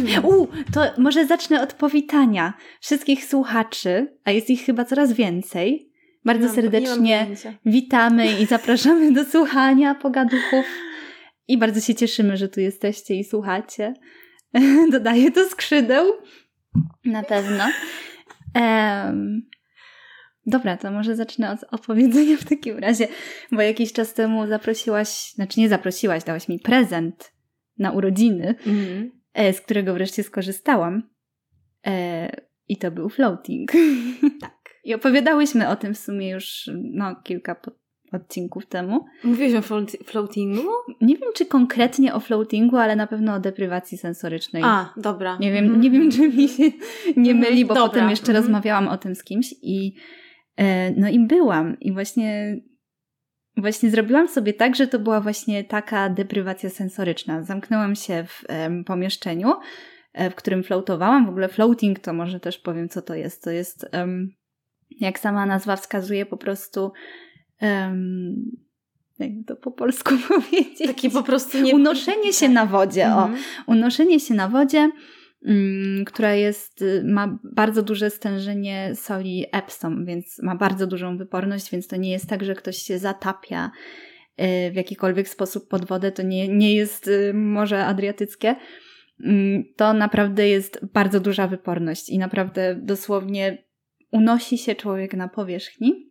U, to może zacznę od powitania wszystkich słuchaczy, a jest ich chyba coraz więcej. Bardzo mam- nie serdecznie witamy i zapraszamy do słuchania pogaduchów. I bardzo się cieszymy, że tu jesteście i słuchacie. Dodaję to skrzydeł. Na pewno. Em, dobra, to może zacznę od opowiedzenia w takim razie, bo jakiś czas temu zaprosiłaś, znaczy nie zaprosiłaś, dałaś mi prezent na urodziny, Mhm. E, z którego wreszcie skorzystałam. E, I to był floating. tak. I opowiadałyśmy o tym w sumie już no, kilka odcinków temu. Mówiłeś o float- floatingu? Nie wiem, czy konkretnie o floatingu, ale na pewno o deprywacji sensorycznej. A, dobra. Nie wiem, Mhm. nie wiem, czy mi się nie Mhm, myli, bo dobra. potem jeszcze Mhm. rozmawiałam o tym z kimś i e, no i byłam i właśnie właśnie zrobiłam sobie tak, że to była właśnie taka deprywacja sensoryczna. Zamknęłam się w em, pomieszczeniu, e, w którym floatowałam. W ogóle floating to może też powiem, co to jest. To jest, em, jak sama nazwa wskazuje, po prostu em, jakby to po polsku powiedzieć. Taki po prostu nie... Unoszenie się na wodzie, o Mhm. unoszenie się na wodzie, która jest, y, ma bardzo duże stężenie soli Epsom, więc ma bardzo dużą wyporność, więc to nie jest tak, że ktoś się zatapia y, w jakikolwiek sposób pod wodę, to nie, nie jest y, Morze Adriatyckie. Mm, To naprawdę jest bardzo duża wyporność i naprawdę dosłownie unosi się człowiek na powierzchni.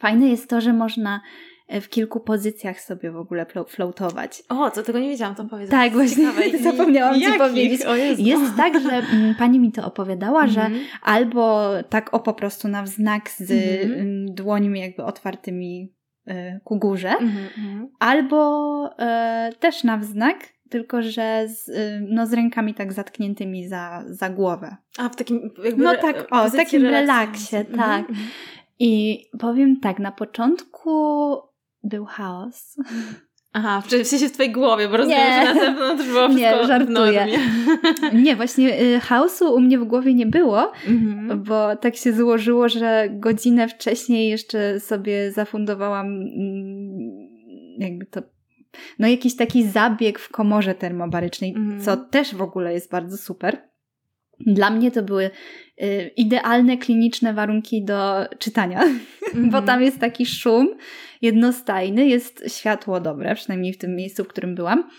Fajne jest to, że można w kilku pozycjach sobie w ogóle flo- floatować. O, co tego nie wiedziałam, to powiedz. Tak, właśnie Ciekawe. Zapomniałam ci powiedzieć. Jest tak, że mm, pani mi to opowiadała, że Mhm. albo tak o po prostu na wznak z Mhm. mm, dłońmi jakby otwartymi y, ku górze, Mhm, mhm. albo e, też na wznak, tylko że z, y, no, z rękami tak zatkniętymi za, za głowę. A, w takim jakby... No tak, o, w takim relaksującej. relaksie, Mhm, tak. I powiem tak, na początku był chaos. Aha, w sensie w twojej głowie, bo rozumiem, Nie. że na zewnątrz było Nie, wszystko żartuję. Nie, właśnie y, chaosu u mnie w głowie nie było, Mhm. bo tak się złożyło, że godzinę wcześniej jeszcze sobie zafundowałam mm, jakby to no jakiś taki zabieg w komorze termobarycznej, Mhm. co też w ogóle jest bardzo super. Dla mnie to były y, idealne kliniczne warunki do czytania, bo Mhm. tam jest taki szum jednostajny, jest światło dobre, przynajmniej w tym miejscu, w którym byłam.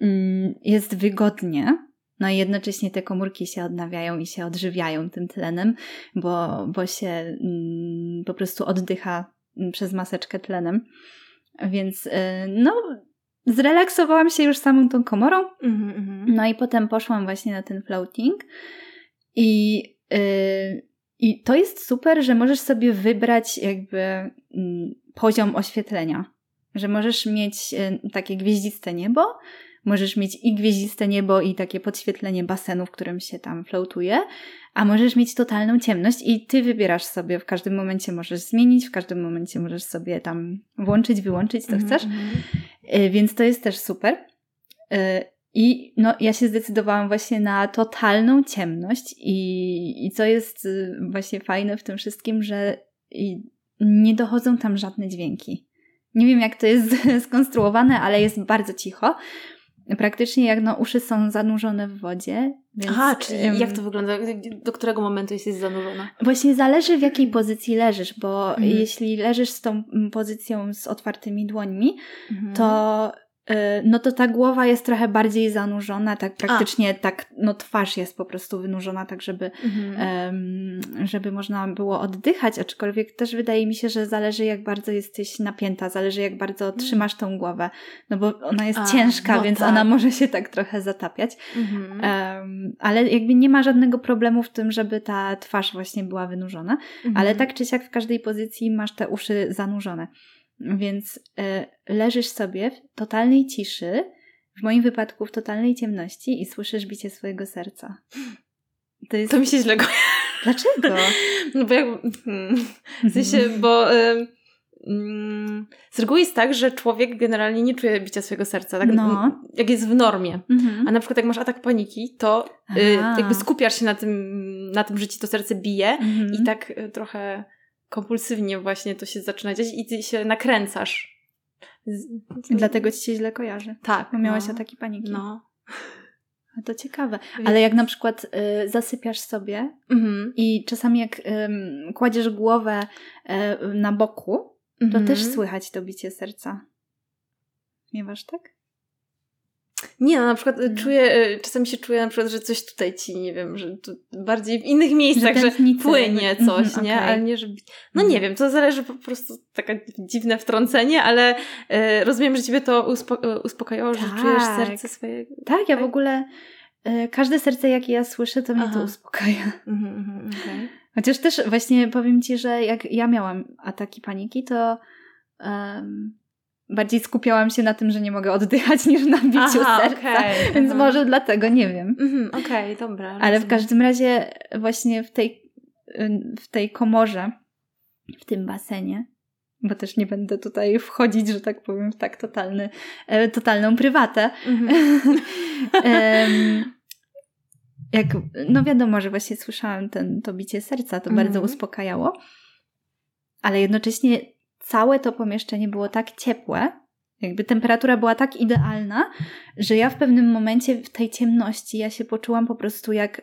Mm, Jest wygodnie, no i jednocześnie te komórki się odnawiają i się odżywiają tym tlenem, bo, bo się mm, po prostu oddycha mm, przez maseczkę tlenem. Więc y, no, zrelaksowałam się już samą tą komorą, Mhm, mhm. no i potem poszłam właśnie na ten floating i, yy, i to jest super, że możesz sobie wybrać jakby mm, poziom oświetlenia. Że możesz mieć y, takie gwieździste niebo, możesz mieć i gwieździste niebo i takie podświetlenie basenu, w którym się tam floatuje, a możesz mieć totalną ciemność i ty wybierasz sobie, w każdym momencie możesz zmienić, w każdym momencie możesz sobie tam włączyć, wyłączyć, co chcesz. Mhm, Y, Więc to jest też super. Y, I no, ja się zdecydowałam właśnie na totalną ciemność i, i co jest y, właśnie fajne w tym wszystkim, że nie dochodzą tam żadne dźwięki. Nie wiem, jak to jest skonstruowane, ale jest bardzo cicho. Praktycznie jak no, uszy są zanurzone w wodzie. Więc, Aha, czyli ym, jak to wygląda? Do którego momentu jesteś zanurzona? Właśnie zależy w jakiej pozycji leżysz, bo Mhm. jeśli leżysz z tą pozycją z otwartymi dłońmi, Mhm. to, no to ta głowa jest trochę bardziej zanurzona, tak praktycznie tak, no twarz jest po prostu wynurzona, tak żeby, Mhm. żeby można było oddychać, aczkolwiek też wydaje mi się, że zależy jak bardzo jesteś napięta, zależy jak bardzo trzymasz tą głowę, no bo ona jest A, ciężka, no więc tak. ona może się tak trochę zatapiać, Mhm. Ale jakby nie ma żadnego problemu w tym, żeby ta twarz właśnie była wynurzona, Mhm. ale tak czy siak w każdej pozycji masz te uszy zanurzone. Więc e, leżysz sobie w totalnej ciszy, w moim wypadku w totalnej ciemności i słyszysz bicie swojego serca. To jest... To mi się źle go... Dlaczego? No bo jak... Hmm. W sensie, bo... ym, mm, z reguły jest tak, że człowiek generalnie nie czuje bicia swojego serca, tak? No. Jak jest w normie. Mhm. A na przykład jak masz atak paniki, to y, jakby skupiasz się na tym, na tym, że ci to serce bije Mhm. i tak y, trochę kompulsywnie właśnie to się zaczyna dziać i ty się nakręcasz. Z- Dlatego ci się źle kojarzy. Tak. Bo miałaś no. ataki paniki. No. A to ciekawe. Ale jak na przykład y, zasypiasz sobie Mhm. i czasami jak ym, kładziesz głowę y, na boku, to Mhm. też słychać to bicie serca. Miewasz tak? Nie, no na przykład y, No. czuję, y, czasami się czuję na przykład, że coś tutaj ci, nie wiem, że bardziej w innych miejscach, że, tętnice płynie jakby- coś, Mhm, nie? Ale nie, że... No Mhm. nie wiem, to zależy po prostu, takie dziwne wtrącenie, ale y, rozumiem, że ciebie to uspo- uspokajało, że Tak. czujesz serce swojego. Tak, ja w ogóle y, każde serce, jakie ja słyszę, to mnie Aha. to uspokaja. Mhm, mhm, okej. Chociaż też właśnie powiem Ci, że jak ja miałam ataki paniki, to em, bardziej skupiałam się na tym, że nie mogę oddychać niż na biciu Aha, serca. okej, Więc aha. może dlatego nie wiem. Mhm, Okej, dobra. Ale w każdym razie właśnie w tej, w tej komorze, w tym basenie, bo też nie będę tutaj wchodzić, że tak powiem, w tak totalny, e, totalną prywatę. Mhm. Jak, no wiadomo, że właśnie słyszałam ten, to bicie serca, to Mhm. bardzo uspokajało, ale jednocześnie całe to pomieszczenie było tak ciepłe, jakby temperatura była tak idealna, że ja w pewnym momencie w tej ciemności ja się poczułam po prostu jak,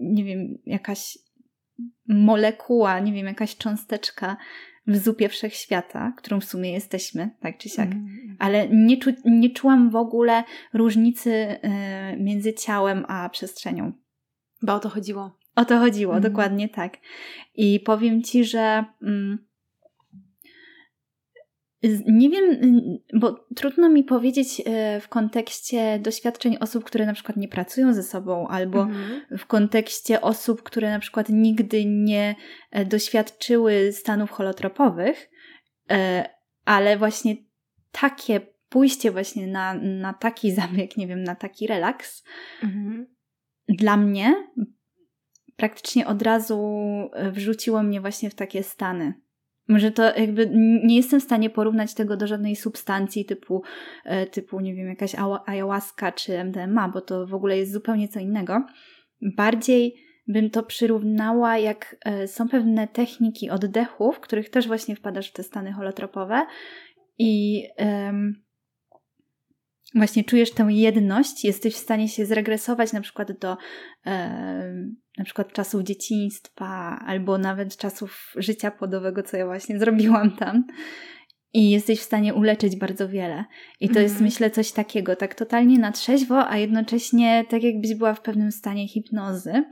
nie wiem, jakaś molekuła, nie wiem, jakaś cząsteczka w zupie wszechświata, którą w sumie jesteśmy, tak czy siak Mhm. ale nie, czu, nie czułam w ogóle różnicy y, między ciałem a przestrzenią. Bo o to chodziło. O to chodziło, Mhm. dokładnie tak. I powiem ci, że mm, nie wiem, y, bo trudno mi powiedzieć y, w kontekście doświadczeń osób, które na przykład nie pracują ze sobą, albo Mhm. w kontekście osób, które na przykład nigdy nie e, doświadczyły stanów holotropowych, e, ale właśnie takie pójście właśnie na, na taki zabieg, nie wiem, na taki relaks, Mhm. dla mnie praktycznie od razu e, wrzuciło mnie właśnie w takie stany. Może to jakby nie jestem w stanie porównać tego do żadnej substancji typu, e, typu nie wiem, jakaś ayahuasca czy MDMA, bo to w ogóle jest zupełnie co innego. Bardziej bym to przyrównała, jak e, są pewne techniki oddechu, w których też właśnie wpadasz w te stany holotropowe i właśnie czujesz tę jedność, jesteś w stanie się zregresować na przykład do em, na przykład czasów dzieciństwa albo nawet czasów życia płodowego, co ja właśnie zrobiłam tam. I jesteś w stanie uleczyć bardzo wiele. I to jest, Mhm. myślę, coś takiego, tak totalnie na trzeźwo, a jednocześnie tak jakbyś była w pewnym stanie hipnozy.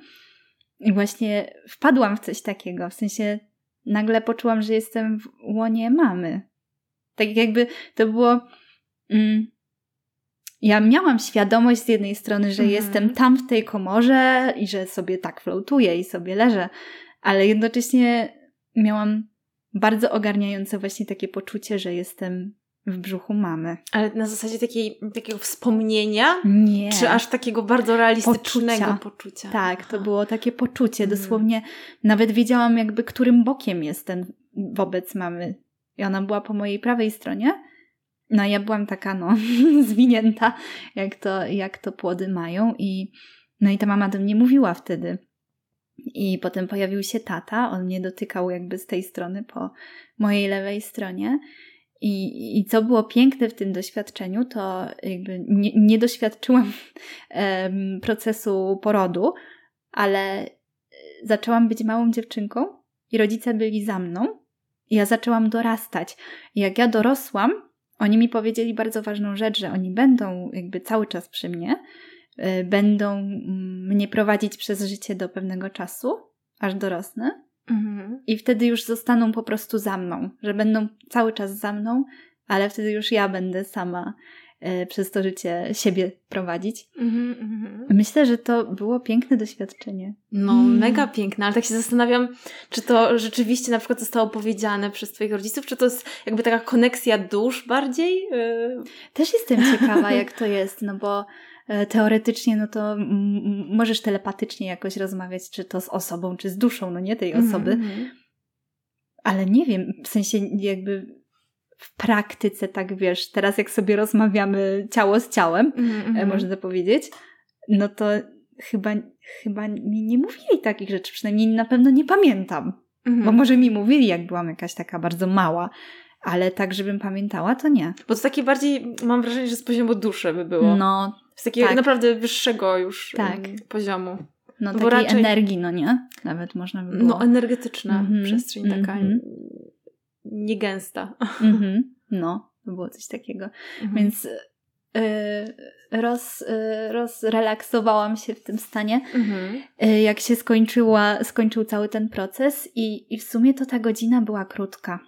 I właśnie wpadłam w coś takiego, w sensie nagle poczułam, że jestem w łonie mamy. Tak jakby to było. Mm, ja miałam świadomość z jednej strony, że Mhm. jestem tam w tej komorze i że sobie tak floatuję i sobie leżę, ale jednocześnie miałam bardzo ogarniające właśnie takie poczucie, że jestem w brzuchu mamy. Ale na zasadzie takiej, takiego wspomnienia? Nie. Czy aż takiego bardzo realistycznego Poczucia. poczucia? Tak, to było takie poczucie. Mhm. Dosłownie nawet wiedziałam jakby, którym bokiem jestem wobec mamy. I ona była po mojej prawej stronie. No ja byłam taka, no, zwinięta, jak to, jak to płody mają. I, no i ta mama do mnie mówiła wtedy. I potem pojawił się tata, on mnie dotykał jakby z tej strony po mojej lewej stronie. I, I co było piękne w tym doświadczeniu, to jakby nie, nie doświadczyłam procesu porodu, ale e, zaczęłam być małą dziewczynką i rodzice byli za mną. I ja zaczęłam dorastać. I jak ja dorosłam, oni mi powiedzieli bardzo ważną rzecz, że oni będą jakby cały czas przy mnie, y, będą mm, mnie prowadzić przez życie do pewnego czasu, aż dorosnę. Mhm. I wtedy już zostaną po prostu za mną, że będą cały czas za mną, ale wtedy już ja będę sama przez to życie siebie prowadzić. Mhm, mhm. Myślę, że to było piękne doświadczenie. No, Mm. mega piękne, ale tak się zastanawiam, czy to rzeczywiście na przykład zostało powiedziane przez Twoich rodziców, czy to jest jakby taka koneksja dusz bardziej? Yy, Też jestem ciekawa, jak to jest, no bo e, teoretycznie, no to mm, mm, możesz telepatycznie jakoś rozmawiać, czy to z osobą, czy z duszą, no nie tej osoby, mhm. ale nie wiem, w sensie jakby w praktyce, tak wiesz, teraz jak sobie rozmawiamy ciało z ciałem, Mhm, mhm. można powiedzieć, no to chyba, chyba mi nie mówili takich rzeczy, przynajmniej na pewno nie pamiętam. Mhm. Bo może mi mówili, jak byłam jakaś taka bardzo mała, ale tak, żebym pamiętała, to nie. Bo to takie bardziej, mam wrażenie, że z poziomu duszy by było. No, Z takiego Tak. naprawdę wyższego już Tak. poziomu. No Bo takiej raczej- energii, no nie? Nawet można by było. No, energetyczna Mhm, przestrzeń taka mhm. Niegęsta. Mhm. No, było coś takiego. Mhm. Więc y, roz, y, rozrelaksowałam się w tym stanie, Mhm. y, jak się skończyła, skończył cały ten proces i, i w sumie to ta godzina była krótka.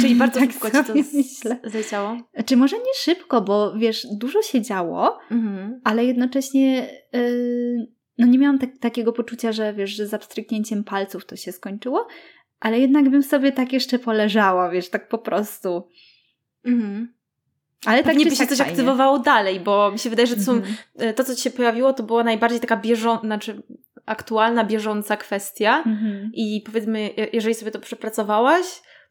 Czyli bardzo Tak szybko ci to myślę. zleciało? Czy może nie szybko, bo wiesz, dużo się działo, Mhm. ale jednocześnie y, no nie miałam tak, takiego poczucia, że wiesz, że za pstryknięciem palców to się skończyło, ale jednak bym sobie tak jeszcze poleżała, wiesz, tak po prostu. Mhm. Ale tak czy by się siak coś fajnie. aktywowało dalej, bo mi się wydaje, że to, są, Mhm. e, to co ci się pojawiło, to była najbardziej taka bieżąca, znaczy aktualna, bieżąca kwestia. Mhm. I powiedzmy, je- jeżeli sobie to przepracowałaś,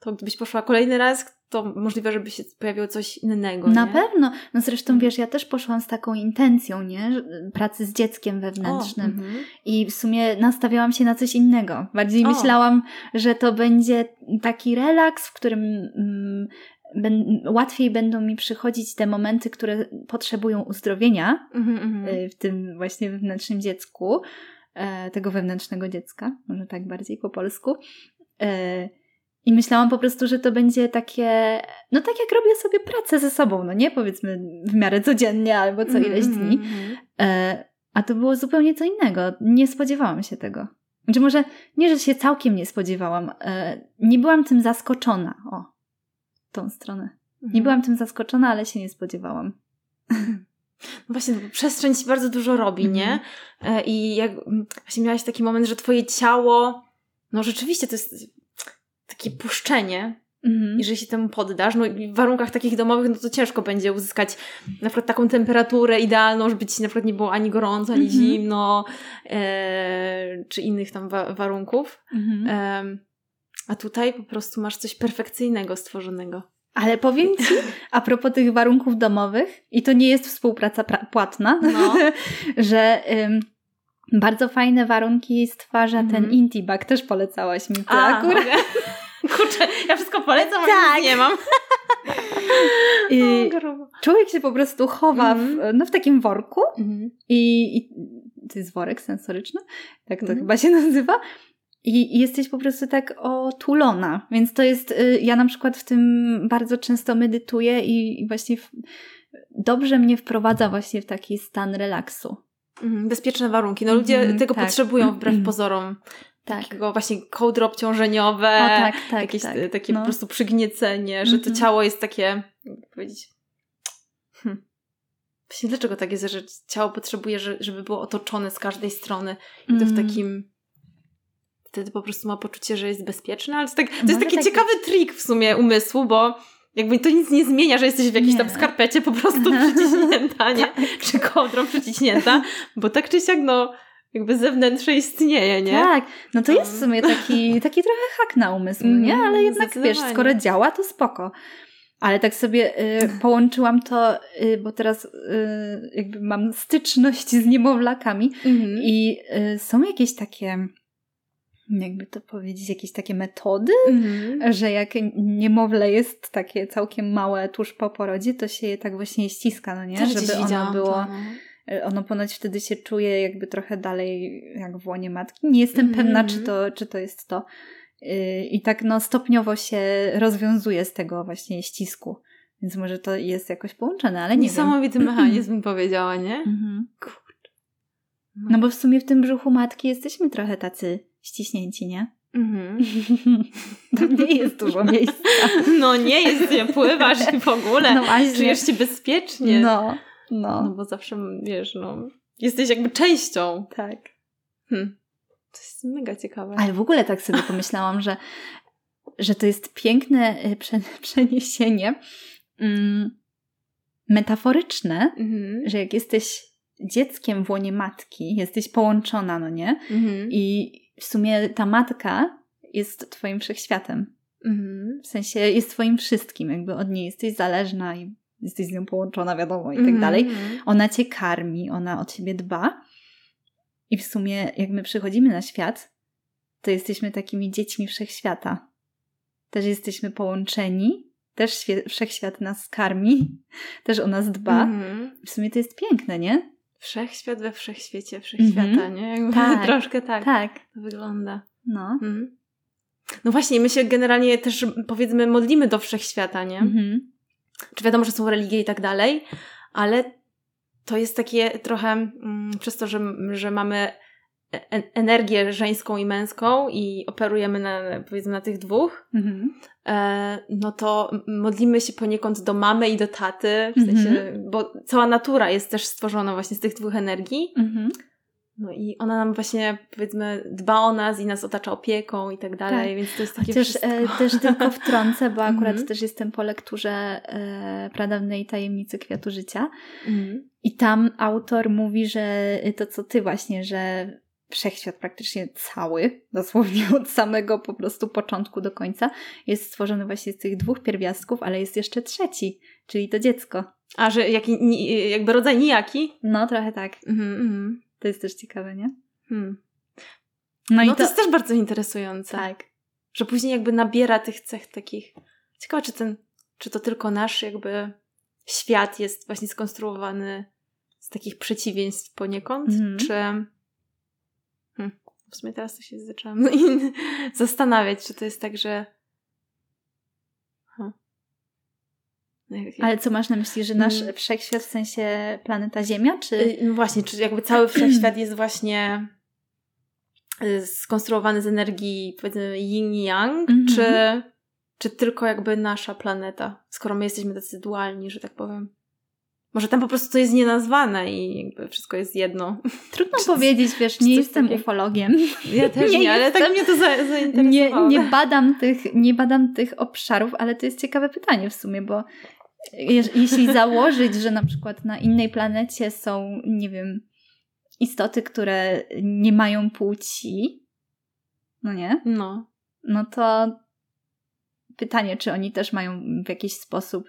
to gdybyś poszła kolejny raz, to możliwe, żeby się pojawiło coś innego. Na nie? pewno. No zresztą Mhm. wiesz, ja też poszłam z taką intencją, nie? Że- Pracy z dzieckiem wewnętrznym. O, mhm. I w sumie nastawiałam się na coś innego. Bardziej O. myślałam, że to będzie taki relaks, w którym mm, ben, łatwiej będą mi przychodzić te momenty, które potrzebują uzdrowienia Mhm, mhm. y, w tym właśnie wewnętrznym dziecku, e, tego wewnętrznego dziecka, może tak bardziej po polsku. E, I myślałam po prostu, że to będzie takie, no tak jak robię sobie pracę ze sobą, no nie powiedzmy w miarę codziennie albo co ileś Mhm, dni. mhm. E, a to było zupełnie co innego. Nie spodziewałam się tego. Znaczy może nie, że się całkiem nie spodziewałam. E, nie byłam tym zaskoczona. O, tą stronę. Nie Mhm. byłam tym zaskoczona, ale się nie spodziewałam. No Właśnie, bo przestrzeń ci bardzo dużo robi, nie? Mhm. E, I jak mm, właśnie miałaś taki moment, że twoje ciało, no rzeczywiście to jest takie puszczenie, Mhm. jeżeli się temu poddasz. No i w warunkach takich domowych, no to ciężko będzie uzyskać na przykład taką temperaturę idealną, żeby ci na przykład nie było ani gorąco, ani Mhm. zimno, e, czy innych tam wa- warunków. Mhm. Em, a tutaj po prostu masz coś perfekcyjnego stworzonego. Ale powiem Ci, a propos tych warunków domowych, i to nie jest współpraca pra- płatna, No. że ym, bardzo fajne warunki stwarza Mhm. ten Intibag. Też polecałaś mi to A, akurat. mogę? Kurczę, ja wszystko polecam, ale Tak. nie mam. I człowiek się po prostu chowa w, Mhm. no, w takim worku Mhm. i, i to jest worek sensoryczny, tak to Mhm. chyba się nazywa. I, I jesteś po prostu tak otulona. Więc to jest, y, ja na przykład w tym bardzo często medytuję i, i właśnie w, dobrze mnie wprowadza właśnie w taki stan relaksu. Mhm, Bezpieczne warunki. No ludzie Mhm, tego tak. potrzebują wbrew pozorom. Tak. Takiego właśnie kołdry obciążeniowe, O tak, tak, jakieś tak. e, takie No. po prostu przygniecenie, że to Mhm. ciało jest takie, jak powiedzieć, hmm. Właśnie dlaczego tak jest, że ciało potrzebuje, że- żeby było otoczone z każdej strony i to w Mhm. takim wtedy po prostu ma poczucie, że jest bezpieczne, ale to, tak, to jest taki tak ciekawy trik w sumie umysłu, bo jakby to nic nie zmienia, że jesteś w jakiejś tam Nie. skarpecie po prostu przyciśnięta, nie? Czy kołdrą przyciśnięta, bo tak czy siak, no jakby zewnętrzne istnieje, nie? Tak, no to jest w Um. sumie taki, taki trochę hak na umysł, nie? Mhm, Ale jednak wiesz, skoro działa, to spoko. Ale tak sobie y, połączyłam to, y, bo teraz y, jakby mam styczność z niemowlakami Mhm. i y, są jakieś takie, jakby to powiedzieć, jakieś takie metody, Mhm. że jak niemowlę jest takie całkiem małe tuż po porodzie, to się je tak właśnie ściska, no nie? Też Żeby ono było... to, no. Y, ono ponoć wtedy się czuje jakby trochę dalej jak w łonie matki. Nie jestem Mhm. pewna, czy to, czy to jest to. Y, I tak no stopniowo się rozwiązuje z tego właśnie ścisku. Więc może to jest jakoś połączone, ale nie wiem. Niesamowity mechanizm bym powiedziała, nie? Mhm. No bo w sumie w tym brzuchu matki jesteśmy trochę tacy ściśnięci, nie? Mhm. Tam nie jest dużo miejsca. No nie jest, nie pływasz i w ogóle. No właśnie. Czujesz się bezpiecznie. No, No no, bo zawsze, wiesz, no jesteś jakby częścią. tak. Hm. To jest mega ciekawe. Ale w ogóle tak sobie pomyślałam, że, że to jest piękne y, prze, przeniesienie mm, metaforyczne, Mhm. że jak jesteś dzieckiem w łonie matki, jesteś połączona, no nie? Mhm. I w sumie ta matka jest twoim wszechświatem. Mhm. W sensie jest twoim wszystkim, jakby od niej jesteś zależna i jesteś z nią połączona, wiadomo, i tak Mhm. dalej. Ona cię karmi, ona o ciebie dba. I w sumie, jak my przychodzimy na świat, to jesteśmy takimi dziećmi wszechświata. Też jesteśmy połączeni też wszechświat nas karmi, też o nas dba. Mhm. W sumie to jest piękne, nie? Wszechświat we wszechświecie wszechświata, Mhm. nie? Jakby Tak. Troszkę tak, Tak. to wygląda. No. Mhm. No właśnie, my się generalnie też powiedzmy modlimy do wszechświata, nie? Mhm. Czy wiadomo, że są religie i tak dalej, ale to jest takie trochę mm, przez to, że, że mamy energię żeńską i męską i operujemy na, powiedzmy na tych dwóch, Mhm. e, no to modlimy się poniekąd do mamy i do taty, w Mhm. sensie, bo cała natura jest też stworzona właśnie z tych dwóch energii. Mhm. No i ona nam właśnie, powiedzmy, dba o nas i nas otacza opieką i tak dalej, Tak. więc to jest takie Chociaż wszystko. e, też tylko wtrącę, bo akurat Mhm. też jestem po lekturze e, pradawnej tajemnicy kwiatu życia. Mhm. I tam autor mówi, że to co ty właśnie, że wszechświat praktycznie cały, dosłownie od samego po prostu początku do końca, jest stworzony właśnie z tych dwóch pierwiastków, ale jest jeszcze trzeci, czyli to dziecko. A że jaki, ni, jakby rodzaj nijaki? No, trochę tak. Mhm, mhm. To jest też ciekawe, nie? Hmm. No, No, i to... to, jest też bardzo interesujące. tak. Że później jakby nabiera tych cech takich. Ciekawe, czy ten, czy to tylko nasz jakby świat jest właśnie skonstruowany z takich przeciwieństw poniekąd, Mhm. czy. Hmm. W sumie teraz to się zaczęłam zastanawiać, czy to jest tak, że. Huh. No Ale co masz na myśli, że nasz Mm. wszechświat w sensie planeta Ziemia, czy... Y, No właśnie, czy jakby cały wszechświat jest właśnie y, skonstruowany z energii powiedzmy yin i yang, Mhm. czy, czy tylko jakby nasza planeta, skoro my jesteśmy tacy dualni, że tak powiem. Może tam po prostu to jest nienazwane i jakby wszystko jest jedno. Trudno czy- powiedzieć, wiesz, nie jestem takiego? ufologiem. Ja też nie, Nie ale tak jestem- mnie to za, Nie, zainteresowało. nie, badam tych, nie badam tych obszarów, ale to jest ciekawe pytanie w sumie, bo je, jeśli założyć, że na przykład na innej planecie są, nie wiem, istoty, które nie mają płci, no nie? No. No to pytanie, czy oni też mają w jakiś sposób,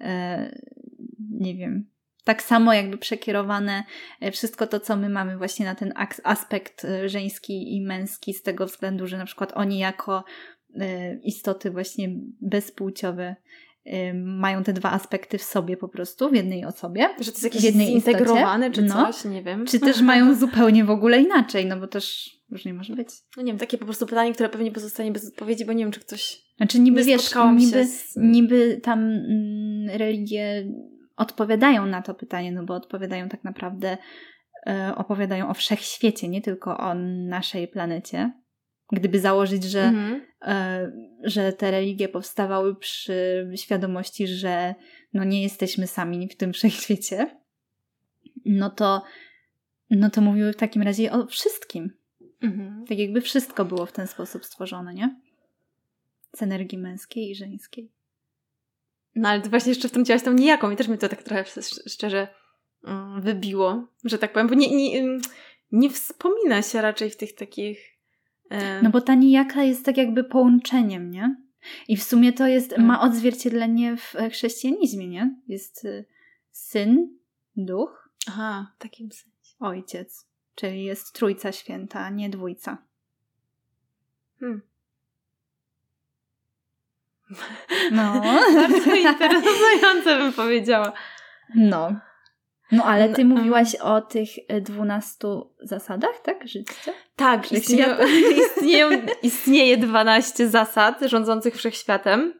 e, nie wiem, tak samo jakby przekierowane e, wszystko to, co my mamy właśnie na ten aspekt e, żeński i męski, z tego względu, że na przykład oni jako e, istoty właśnie bezpłciowe mają te dwa aspekty w sobie po prostu, w jednej osobie. Że to jest jakieś zintegrowane istocie? czy No. coś, nie wiem. Czy też mają zupełnie w ogóle inaczej, no bo też różnie może być. No nie wiem, takie po prostu pytanie, które pewnie pozostanie bez odpowiedzi, bo nie wiem, czy ktoś Znaczy niby wiesz, niby, z... niby tam mm, religie odpowiadają na to pytanie, no bo odpowiadają tak naprawdę, e, opowiadają o wszechświecie, nie tylko o naszej planecie. Gdyby założyć, że, Mhm. e, że te religie powstawały przy świadomości, że no nie jesteśmy sami w tym wszechświecie, no to, no to mówiły w takim razie o wszystkim. Mhm. Tak jakby wszystko było w ten sposób stworzone, nie? Z energii męskiej i żeńskiej. No ale właśnie jeszcze wtrąciłaś tą nijaką i też mnie to tak trochę sz- szczerze mm, wybiło, że tak powiem, bo nie, nie, ym, nie wspomina się raczej w tych takich... e, No bo ta nijaka jest tak jakby połączeniem, nie? I w sumie to jest, Mm. ma odzwierciedlenie w e, chrześcijanizmie, nie? Jest y, syn, duch, Aha, w takim sensie. ojciec. Czyli jest trójca święta, nie dwójca. Hmm. No. Bardzo interesujące bym powiedziała. No. No ale ty No, mówiłaś o tych e, dwunastu zasadach, tak? Życia? Tak, istnieją, istnieją, istnieje 12 zasad rządzących wszechświatem.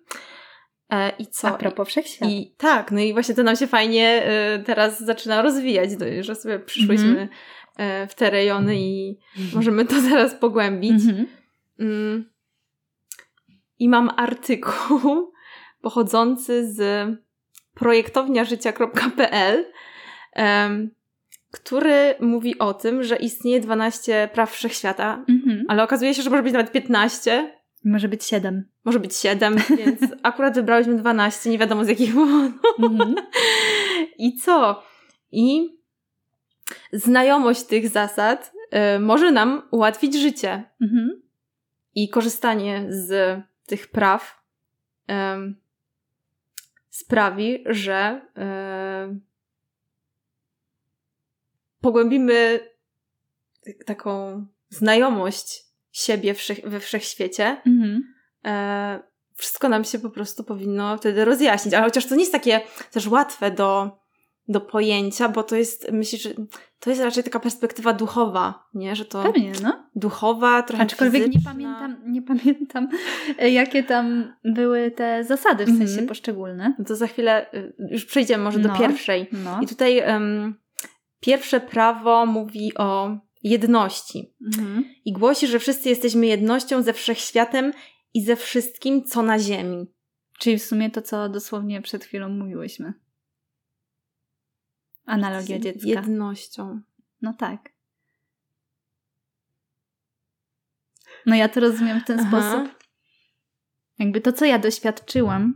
E, I co? A propos wszechświata. I tak, no i właśnie to nam się fajnie y, teraz zaczyna rozwijać, że sobie przyszłyśmy Mhm. e, w te rejony i możemy to zaraz pogłębić. Mhm. Mm. I mam artykuł pochodzący z projektowniażycia.pl, który mówi o tym, że istnieje 12 praw wszechświata, Mhm. ale okazuje się, że może być nawet 15, Może być siedem. może być 7, więc akurat wybrałyśmy 12, nie wiadomo z jakich powodów. Mhm. I co? I znajomość tych zasad y, może nam ułatwić życie. Mhm. I korzystanie z tych praw sprawi, że pogłębimy taką znajomość siebie wszech, we wszechświecie Mhm. e, wszystko nam się po prostu powinno wtedy rozjaśnić. Ale chociaż to nie jest takie też łatwe do, do pojęcia, bo to jest, myślę, że to jest raczej taka perspektywa duchowa, nie? Że to Pewnie, no. duchowa, trochę Aczkolwiek fizyczna. nie pamiętam, nie pamiętam, e, jakie tam były te zasady, w sensie Mhm. poszczególne. No to za chwilę y, już przejdziemy może do No. pierwszej. No. I tutaj em, pierwsze prawo mówi o jedności Mhm. i głosi, że wszyscy jesteśmy jednością ze wszechświatem i ze wszystkim, co na ziemi. Czyli w sumie to, co dosłownie przed chwilą mówiłyśmy. Analogia dziecka. Jednością. No tak. No ja to rozumiem w ten Aha. sposób. Jakby to, co ja doświadczyłam,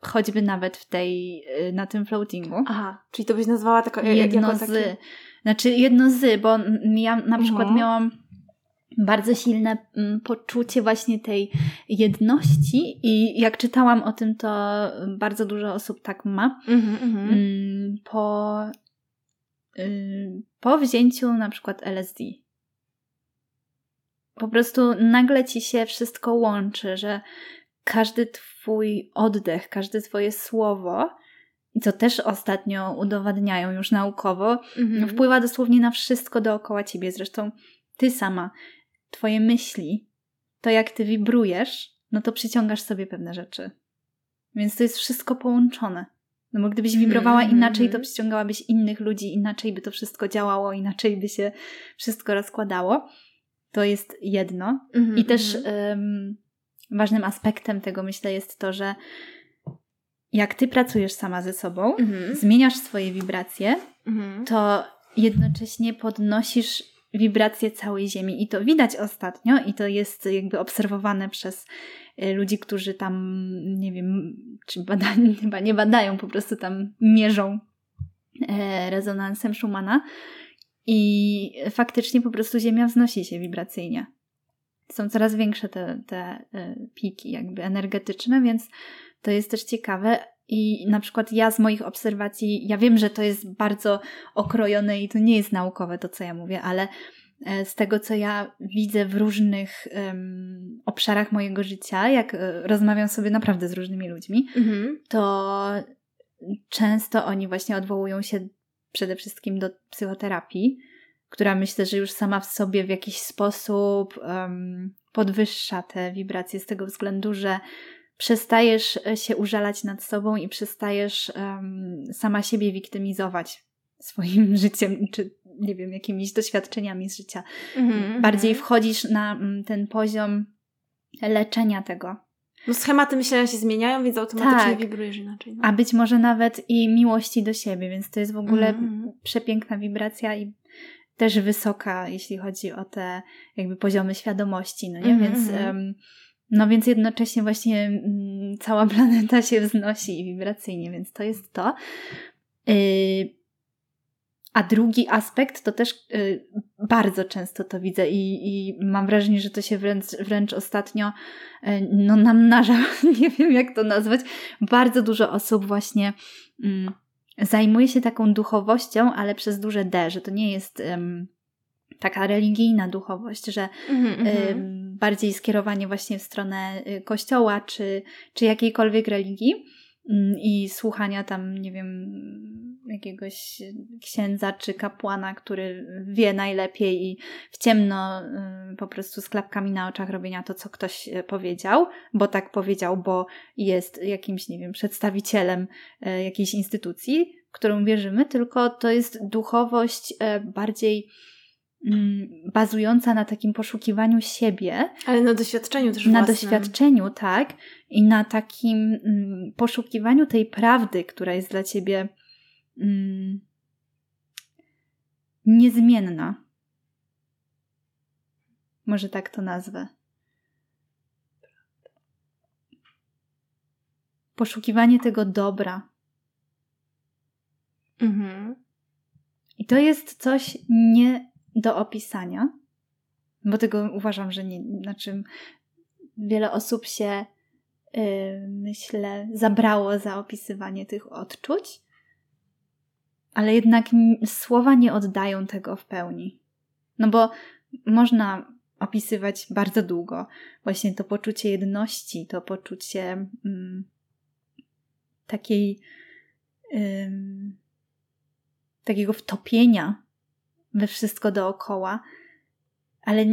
choćby nawet w tej, y, na tym floatingu. Aha, czyli to byś nazwała jak, jedno jako z. takie... Znaczy jedno z, bo ja na przykład Mhm. miałam bardzo silne mm, poczucie właśnie tej jedności i jak czytałam o tym, to bardzo dużo osób tak ma. Mhm, mhm. Mm, Po, y, po wzięciu na przykład LSD. Po prostu nagle ci się wszystko łączy, że każdy twój oddech, każde twoje słowo, i co też ostatnio udowadniają już naukowo, Mhm. wpływa dosłownie na wszystko dookoła ciebie. Zresztą ty sama, twoje myśli, to jak ty wibrujesz, no to przyciągasz sobie pewne rzeczy. Więc to jest wszystko połączone. No bo gdybyś wibrowała mhm, inaczej, to mhm. przyciągałabyś innych ludzi, inaczej by to wszystko działało, inaczej by się wszystko rozkładało. To jest jedno. Mhm, I też em, ważnym aspektem tego myślę jest to, że jak ty pracujesz sama ze sobą, zmieniasz swoje wibracje, to jednocześnie podnosisz wibracje całej Ziemi. I to widać ostatnio, i to jest jakby obserwowane przez y, ludzi, którzy tam, nie wiem, czy badają, chyba nie badają, po prostu tam mierzą e, rezonansem Schumana. I faktycznie po prostu Ziemia wznosi się wibracyjnie. Są coraz większe te, te e, piki jakby energetyczne, więc to jest też ciekawe. I na przykład ja z moich obserwacji, ja wiem, że to jest bardzo okrojone i to nie jest naukowe to, co ja mówię, ale e, z tego, co ja widzę w różnych em, obszarach mojego życia, jak e, rozmawiam sobie naprawdę z różnymi ludźmi, Mhm. to często oni właśnie odwołują się przede wszystkim do psychoterapii, która myślę, że już sama w sobie w jakiś sposób em, podwyższa te wibracje z tego względu, że przestajesz e, się użalać nad sobą i przestajesz em, sama siebie wiktymizować swoim życiem, czy nie wiem, jakimiś doświadczeniami z życia. Mhm. Bardziej wchodzisz na ten poziom leczenia tego. No schematy myślenia się zmieniają, więc automatycznie Tak. wibrujesz inaczej. No. A być może nawet i miłości do siebie, więc to jest w ogóle Mhm. przepiękna wibracja i też wysoka, jeśli chodzi o te jakby poziomy świadomości, no nie? Mhm, Więc mhm. No więc jednocześnie właśnie mm, cała planeta się wznosi wibracyjnie, więc to jest to. Y, a drugi aspekt to też y, bardzo często to widzę i, i mam wrażenie, że to się wręcz, wręcz ostatnio y, no, namnaża, nie wiem jak to nazwać. Bardzo dużo osób właśnie mm, zajmuje się taką duchowością, ale przez duże D, że to nie jest taka religijna duchowość, że mhm. ym, bardziej skierowanie właśnie w stronę y, kościoła czy, czy jakiejkolwiek religii ym, i słuchania tam, nie wiem, jakiegoś księdza czy kapłana, który wie najlepiej i w ciemno y, po prostu z klapkami na oczach robienia to, co ktoś y, powiedział, bo tak powiedział, bo jest jakimś, nie wiem, przedstawicielem y, jakiejś instytucji, w którą wierzymy, tylko to jest duchowość y, bardziej mm, bazująca na takim poszukiwaniu siebie, Ale na doświadczeniu też na własnym. doświadczeniu, tak, i na takim mm, poszukiwaniu tej prawdy, która jest dla ciebie mm, niezmienna. Może tak to nazwę. Poszukiwanie tego dobra. Mhm. I to jest coś nie do opisania, bo tego uważam, że nie, na czym wiele osób się, yy, myślę, zabrało za opisywanie tych odczuć, ale jednak słowa nie oddają tego w pełni. No bo można opisywać bardzo długo. Właśnie to poczucie jedności, to poczucie mm, takiej ym, takiego wtopienia we wszystko dookoła, ale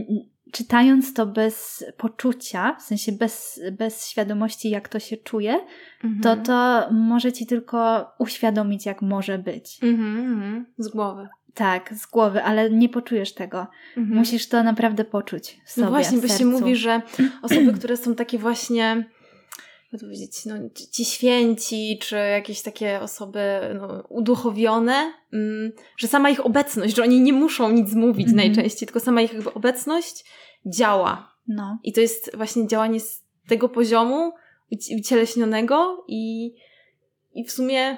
czytając to bez poczucia, w sensie bez, bez świadomości, jak to się czuje, mhm. to to może ci tylko uświadomić, jak może być. Mhm, mhm. Z głowy. Tak, z głowy, ale nie poczujesz tego. Mhm. Musisz to naprawdę poczuć w sobie. No właśnie, bo się mówi, że osoby, które są takie właśnie jak to powiedzieć, no, ci święci, czy jakieś takie osoby no, uduchowione, mm, że sama ich obecność, że oni nie muszą nic mówić mm -hmm. najczęściej, tylko sama ich jakby obecność działa. No. I to jest właśnie działanie z tego poziomu ucieleśnionego i, i w sumie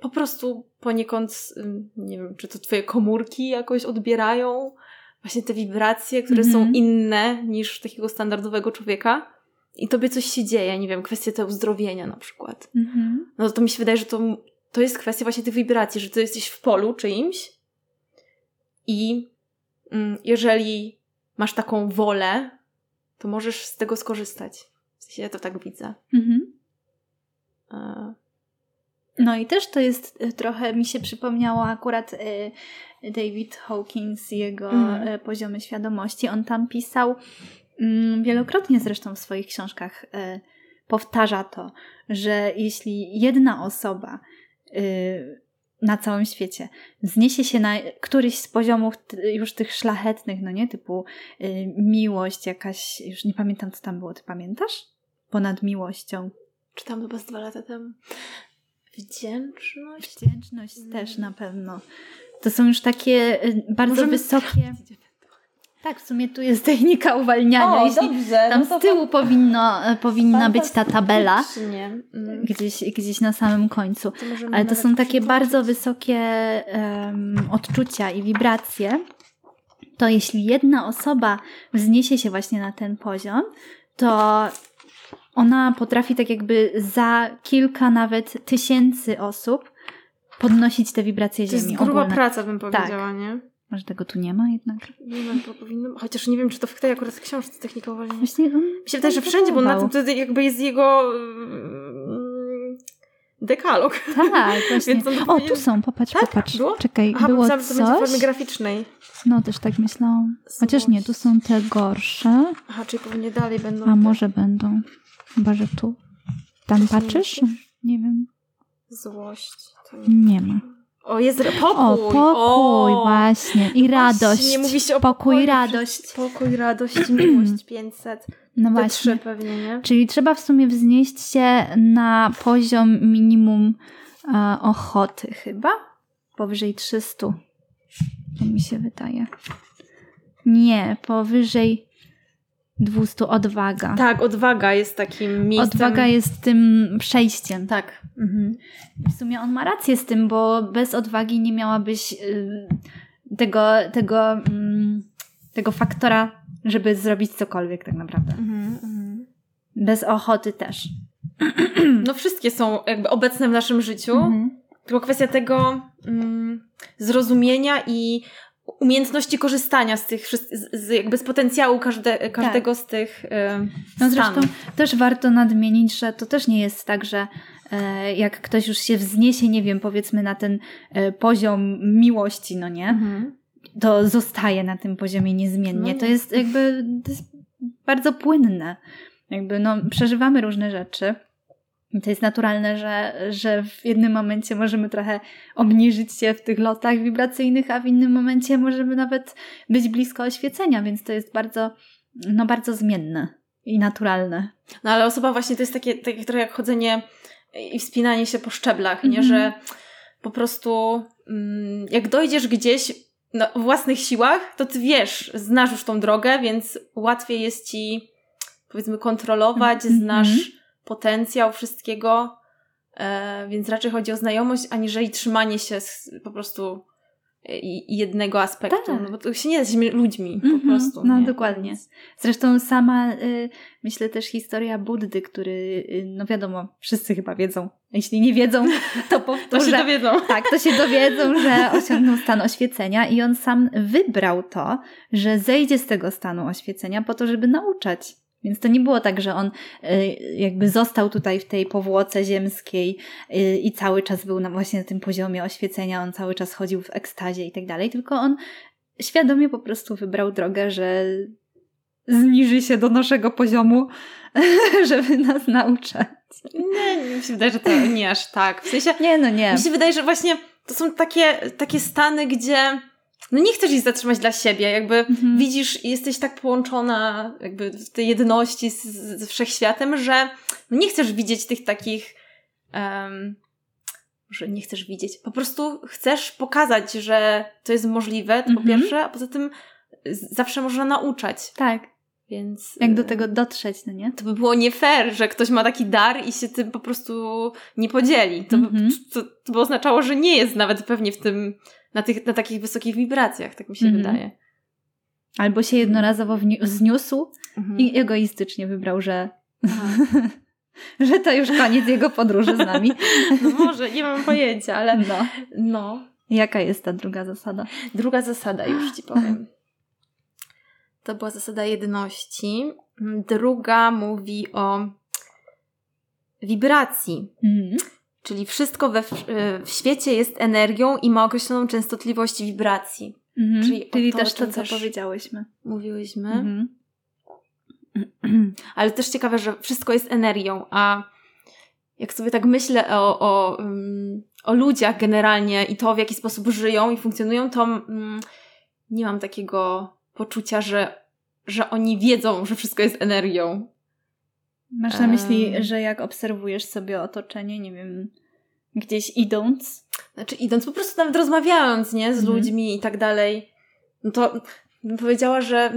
po prostu poniekąd, nie wiem, czy to twoje komórki jakoś odbierają właśnie te wibracje, które mm -hmm. są mhm. inne niż takiego standardowego człowieka i tobie coś się dzieje, nie wiem, kwestia tego uzdrowienia na przykład. Mhm. No to mi się wydaje, że to, to jest kwestia właśnie tych wibracji, że ty jesteś w polu czyimś i mm, jeżeli masz taką wolę, to możesz z tego skorzystać. W sensie ja to tak widzę. Mhm. E... No i też to jest e, trochę, mi się przypomniało akurat e, David Hawkins jego mhm. poziomy świadomości. On tam pisał, wielokrotnie zresztą w swoich książkach e, powtarza to, że jeśli jedna osoba e, na całym świecie wzniesie się na któryś z poziomów już tych szlachetnych, no nie, typu e, miłość jakaś, już nie pamiętam co tam było, ty pamiętasz? Ponad miłością. Czytam chyba z dwa lata temu. Wdzięczność? Wdzięczność mm. też na pewno. To są już takie bardzo Możemy wysokie... Tak, w sumie tu jest technika uwalniania. O, Jeśli dobrze. Tam no z tyłu to... powinno, powinna być ta tabela. Mm. Gdzieś, gdzieś na samym końcu. To Ale to są takie bardzo wysokie um, odczucia i wibracje. To jeśli jedna osoba wzniesie się właśnie na ten poziom, to ona potrafi tak jakby za kilka nawet tysięcy osób podnosić te wibracje Ziemi. To jest gruba praca, bym powiedziała, tak. nie? Może tego tu nie ma jednak? Nie ma, bo powinno. Chociaż nie wiem, czy to w tej akurat książce technika uwalniania. Właśnie on Mi się wydaje, że wszędzie, bo na tym to jakby jest jego mm, dekalog. Tak, właśnie. O, tu są, popatrz, tak? popatrz. Było? Czekaj, Aha, było coś? to będzie w formie graficznej. No, też tak myślałam. Chociaż nie, tu są te gorsze. Aha, czyli pewnie dalej będą. A te... może będą. Chyba, że tu. Tam patrzysz? Nie wiem. Złość. Nie, nie ma. O, jest pokój. O, pokój, o, właśnie. I radość. Nie mówi się o pokój, pokój radość. Pokój, radość, miłość 500. No właśnie. Trzy pewnie, nie? Czyli trzeba w sumie wznieść się na poziom minimum e, ochoty chyba? Powyżej 300. To mi się wydaje. Nie, powyżej 200 odwaga. Tak, odwaga jest takim miejscem. Odwaga jest tym przejściem. Tak. Mhm. W sumie on ma rację z tym, bo bez odwagi nie miałabyś y, tego, tego, y, tego faktora, żeby zrobić cokolwiek tak naprawdę. Mhm, mhm. Bez ochoty też. No wszystkie są jakby obecne w naszym życiu. Mhm. Tylko kwestia tego mm, zrozumienia i umiejętności korzystania z tych z, jakby z potencjału każde, każdego tak. z tych yy, No zresztą też warto nadmienić, że to też nie jest tak, że e, jak ktoś już się wzniesie, nie wiem, powiedzmy na ten e, poziom miłości, no nie? Mhm. To zostaje na tym poziomie niezmiennie. No to jest jakby to jest bardzo płynne. Jakby no, przeżywamy różne rzeczy to jest naturalne, że, że w jednym momencie możemy trochę obniżyć się w tych lotach wibracyjnych, a w innym momencie możemy nawet być blisko oświecenia, więc to jest bardzo, no bardzo zmienne i naturalne. No ale osoba właśnie to jest takie, takie trochę jak chodzenie i wspinanie się po szczeblach, mm -hmm. nie? Że mhm. po prostu mm, jak dojdziesz gdzieś na własnych siłach, to ty wiesz, znasz już tą drogę, więc łatwiej jest ci powiedzmy kontrolować, mm -hmm. znasz potencjał wszystkiego, e, więc raczej chodzi o znajomość, aniżeli trzymanie się z, po prostu i jednego aspektu, Tak. no bo to się nie jesteśmy ludźmi po Mhm, prostu. No nie? dokładnie. Zresztą sama, y, myślę też historia Buddy, który, y, no wiadomo, wszyscy chyba wiedzą. Jeśli nie wiedzą, to To powtórzę. się dowiedzą. Tak, to się dowiedzą, że osiągnął stan oświecenia i on sam wybrał to, że zejdzie z tego stanu oświecenia po to, żeby nauczać. Więc to nie było tak, że on y, jakby został tutaj w tej powłoce ziemskiej y, i cały czas był na, właśnie na tym poziomie oświecenia, on cały czas chodził w ekstazie i tak dalej, tylko on świadomie po prostu wybrał drogę, że zniży się do naszego poziomu, żeby nas nauczać. Nie, mi się wydaje, że to nie aż tak. W sensie, Nie, no nie. mi się wydaje, że właśnie to są takie, takie stany, gdzie no nie chcesz ich zatrzymać dla siebie, jakby Mhm. widzisz i jesteś tak połączona jakby w tej jedności z, z wszechświatem, że no nie chcesz widzieć tych takich em, że nie chcesz widzieć. Po prostu chcesz pokazać, że to jest możliwe, to po Mhm. pierwsze, a poza tym zawsze można nauczać. Tak, Więc jak do e, tego dotrzeć, no nie? to by było nie fair, że ktoś ma taki dar i się tym po prostu nie podzieli. To, by, Mhm. to, to by oznaczało, że nie jest nawet pewnie w tym, na, tych, na takich wysokich wibracjach, tak mi się Mhm. wydaje. Albo się jednorazowo zniósł Mhm. i egoistycznie wybrał, że, że to już koniec jego podróży z nami. No może, nie mam pojęcia, ale No. no. Jaka jest ta druga zasada? Druga zasada, już ci powiem. To była zasada jedności. Druga mówi o wibracji. Mhm. Czyli wszystko we, w, w świecie jest energią i ma określoną częstotliwość wibracji. Mhm. Czyli Czyli, to, też to, co też- powiedziałyśmy. Mówiłyśmy. Mhm. Ale też ciekawe, że wszystko jest energią, a jak sobie tak myślę o, o, ym, o ludziach generalnie i to, w jaki sposób żyją i funkcjonują, to mm, nie mam takiego poczucia, że, że oni wiedzą, że wszystko jest energią. Masz na myśli, Em. że jak obserwujesz sobie otoczenie, nie wiem, gdzieś idąc, Znaczy, idąc po prostu nawet rozmawiając, nie, z Mhm. ludźmi i tak dalej, no to bym powiedziała, że,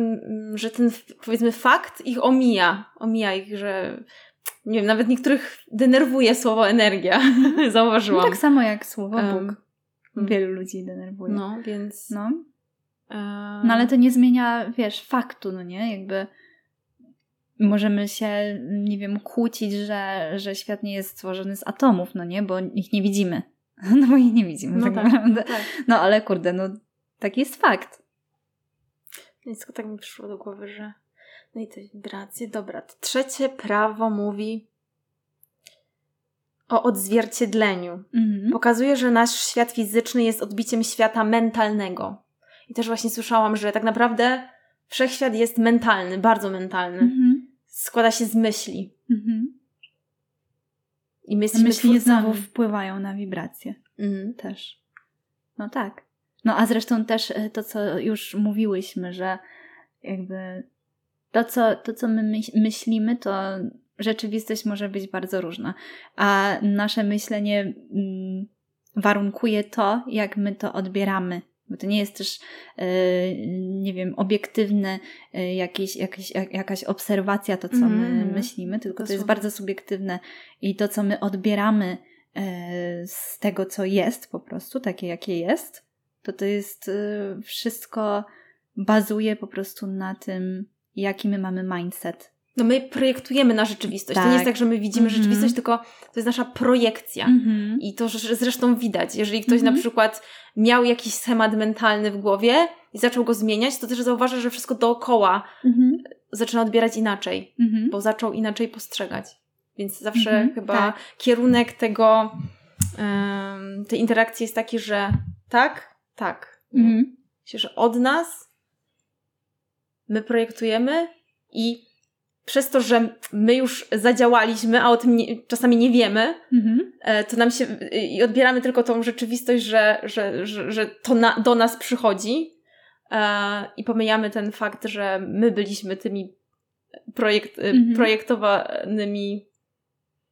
że ten, powiedzmy, fakt ich omija. Omija ich, że nie wiem, nawet niektórych denerwuje słowo energia. no Zauważyłam. tak samo jak słowo Em, Bóg. mm. Wielu ludzi denerwuje. No, więc... No. no ale to nie zmienia, wiesz, faktu, no nie? Jakby możemy się, nie wiem, kłócić, że, że świat nie jest stworzony z atomów, no nie? Bo ich nie widzimy. No bo ich nie widzimy No tak, tak, naprawdę. tak. No ale kurde, no taki jest fakt. Tylko tak mi przyszło do głowy, że... No i te wibracje. Dobra, trzecie prawo mówi o odzwierciedleniu. Mhm. Pokazuje, że nasz świat fizyczny jest odbiciem świata mentalnego. I też właśnie słyszałam, że tak naprawdę wszechświat jest mentalny, bardzo mentalny. Mhm. Składa się z myśli. Mhm. I my jesteśmy Myśli twórcami. znowu wpływają na wibracje. Mhm. też. No tak. No a zresztą też e, to, co już mówiłyśmy, że jakby to, co, to, co my myśl- myślimy, to rzeczywistość może być bardzo różna. A nasze myślenie mm, warunkuje to, jak my to odbieramy. Bo to nie jest też, e, nie wiem, obiektywne e, jakieś, jakieś, jak, jakaś obserwacja, to co my Mhm. myślimy, tylko to jest Dosłownie. bardzo subiektywne i to, co my odbieramy e, z tego, co jest po prostu, takie jakie jest, to to jest wszystko bazuje po prostu na tym, jaki my mamy mindset. No my projektujemy na rzeczywistość. To nie jest Tak. tak, że my widzimy Mhm. rzeczywistość, tylko to jest nasza projekcja. Mhm. I to zresztą widać. Jeżeli ktoś Mhm. na przykład miał jakiś schemat mentalny w głowie i zaczął go zmieniać, to też zauważa, że wszystko dookoła Mhm. zaczyna odbierać inaczej, Mhm. bo zaczął inaczej postrzegać. Więc zawsze Mhm, chyba tak. kierunek tego, em, tej interakcji jest taki, że tak, tak. Mhm. Myślę, że od nas my projektujemy i przez to, że my już zadziałaliśmy, a o tym nie, czasami nie wiemy, Mhm. e, to nam się i odbieramy tylko tą rzeczywistość, że, że, że, że to na, do nas przychodzi e, i pomijamy ten fakt, że my byliśmy tymi projekt, e, Mhm. projektowanymi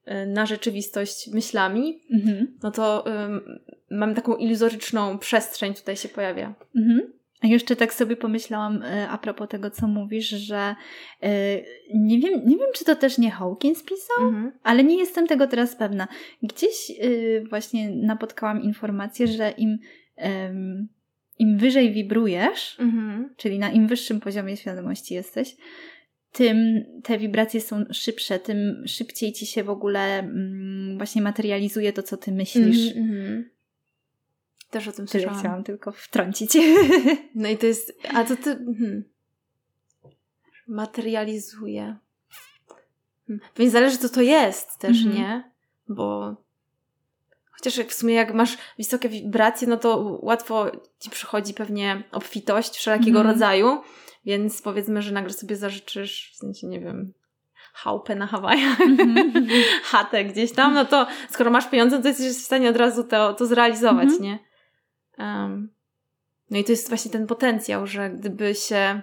e, na rzeczywistość myślami, Mhm. no to um, mamy taką iluzoryczną przestrzeń tutaj się pojawia. Mhm. Jeszcze tak sobie pomyślałam e, a propos tego, co mówisz, że e, nie, wiem, nie wiem, czy to też nie Hawkins pisał, Mhm. ale nie jestem tego teraz pewna. Gdzieś y, właśnie napotkałam informację, że im im wyżej wibrujesz, Mhm. czyli na im wyższym poziomie świadomości jesteś, tym te wibracje są szybsze, tym szybciej ci się w ogóle mm, właśnie materializuje to, co ty myślisz. Mhm, mhm. Też o tym Tyle słyszałam. chciałam tylko wtrącić. No i to jest. A to ty. Mhm. Materializuje. Hmm. Więc zależy, co to jest też, Mhm. nie? Bo. Chociaż jak w sumie, jak masz wysokie wibracje, no to łatwo ci przychodzi pewnie obfitość wszelkiego Mhm. rodzaju. Więc powiedzmy, że nagle sobie zażyczysz, w sensie, nie wiem, chałupę na Hawajach, Mhm. chatę gdzieś tam, no to skoro masz pieniądze, to jesteś w stanie od razu to, to zrealizować, Mhm. nie? Um, no i to jest właśnie ten potencjał, że gdyby się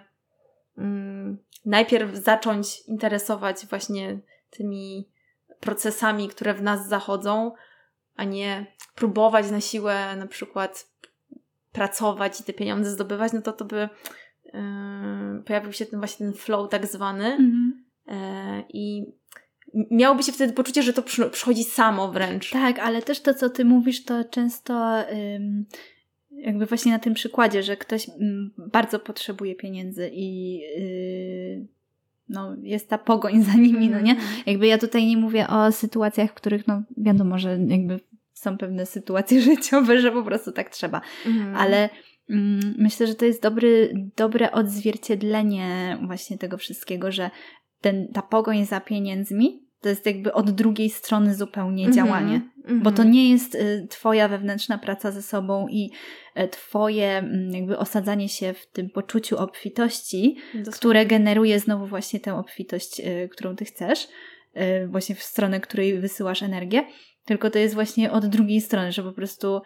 mm, najpierw zacząć interesować właśnie tymi procesami, które w nas zachodzą, a nie próbować na siłę na przykład pracować i te pieniądze zdobywać, no to to by yy, pojawił się ten właśnie ten flow tak zwany Mhm. e, i miałoby się wtedy poczucie, że to przy, przychodzi samo wręcz. Tak, ale też to, co ty mówisz, to często ym, jakby właśnie na tym przykładzie, że ktoś ym, bardzo potrzebuje pieniędzy i yy, no, jest ta pogoń za nimi, no nie? Mhm. Jakby ja tutaj nie mówię o sytuacjach, w których no wiadomo, że jakby są pewne sytuacje życiowe, że po prostu tak trzeba. Mhm. Ale mm, myślę, że to jest dobry, dobre odzwierciedlenie właśnie tego wszystkiego, że ten, ta pogoń za pieniędzmi to jest jakby od drugiej strony zupełnie Mhm. działanie. Mhm. Bo to nie jest y, twoja wewnętrzna praca ze sobą i y, twoje mm, jakby osadzanie się w tym poczuciu obfitości, Dosłownie. które generuje znowu właśnie tę obfitość, y, którą ty chcesz, właśnie w stronę, której wysyłasz energię, tylko to jest właśnie od drugiej strony, że po prostu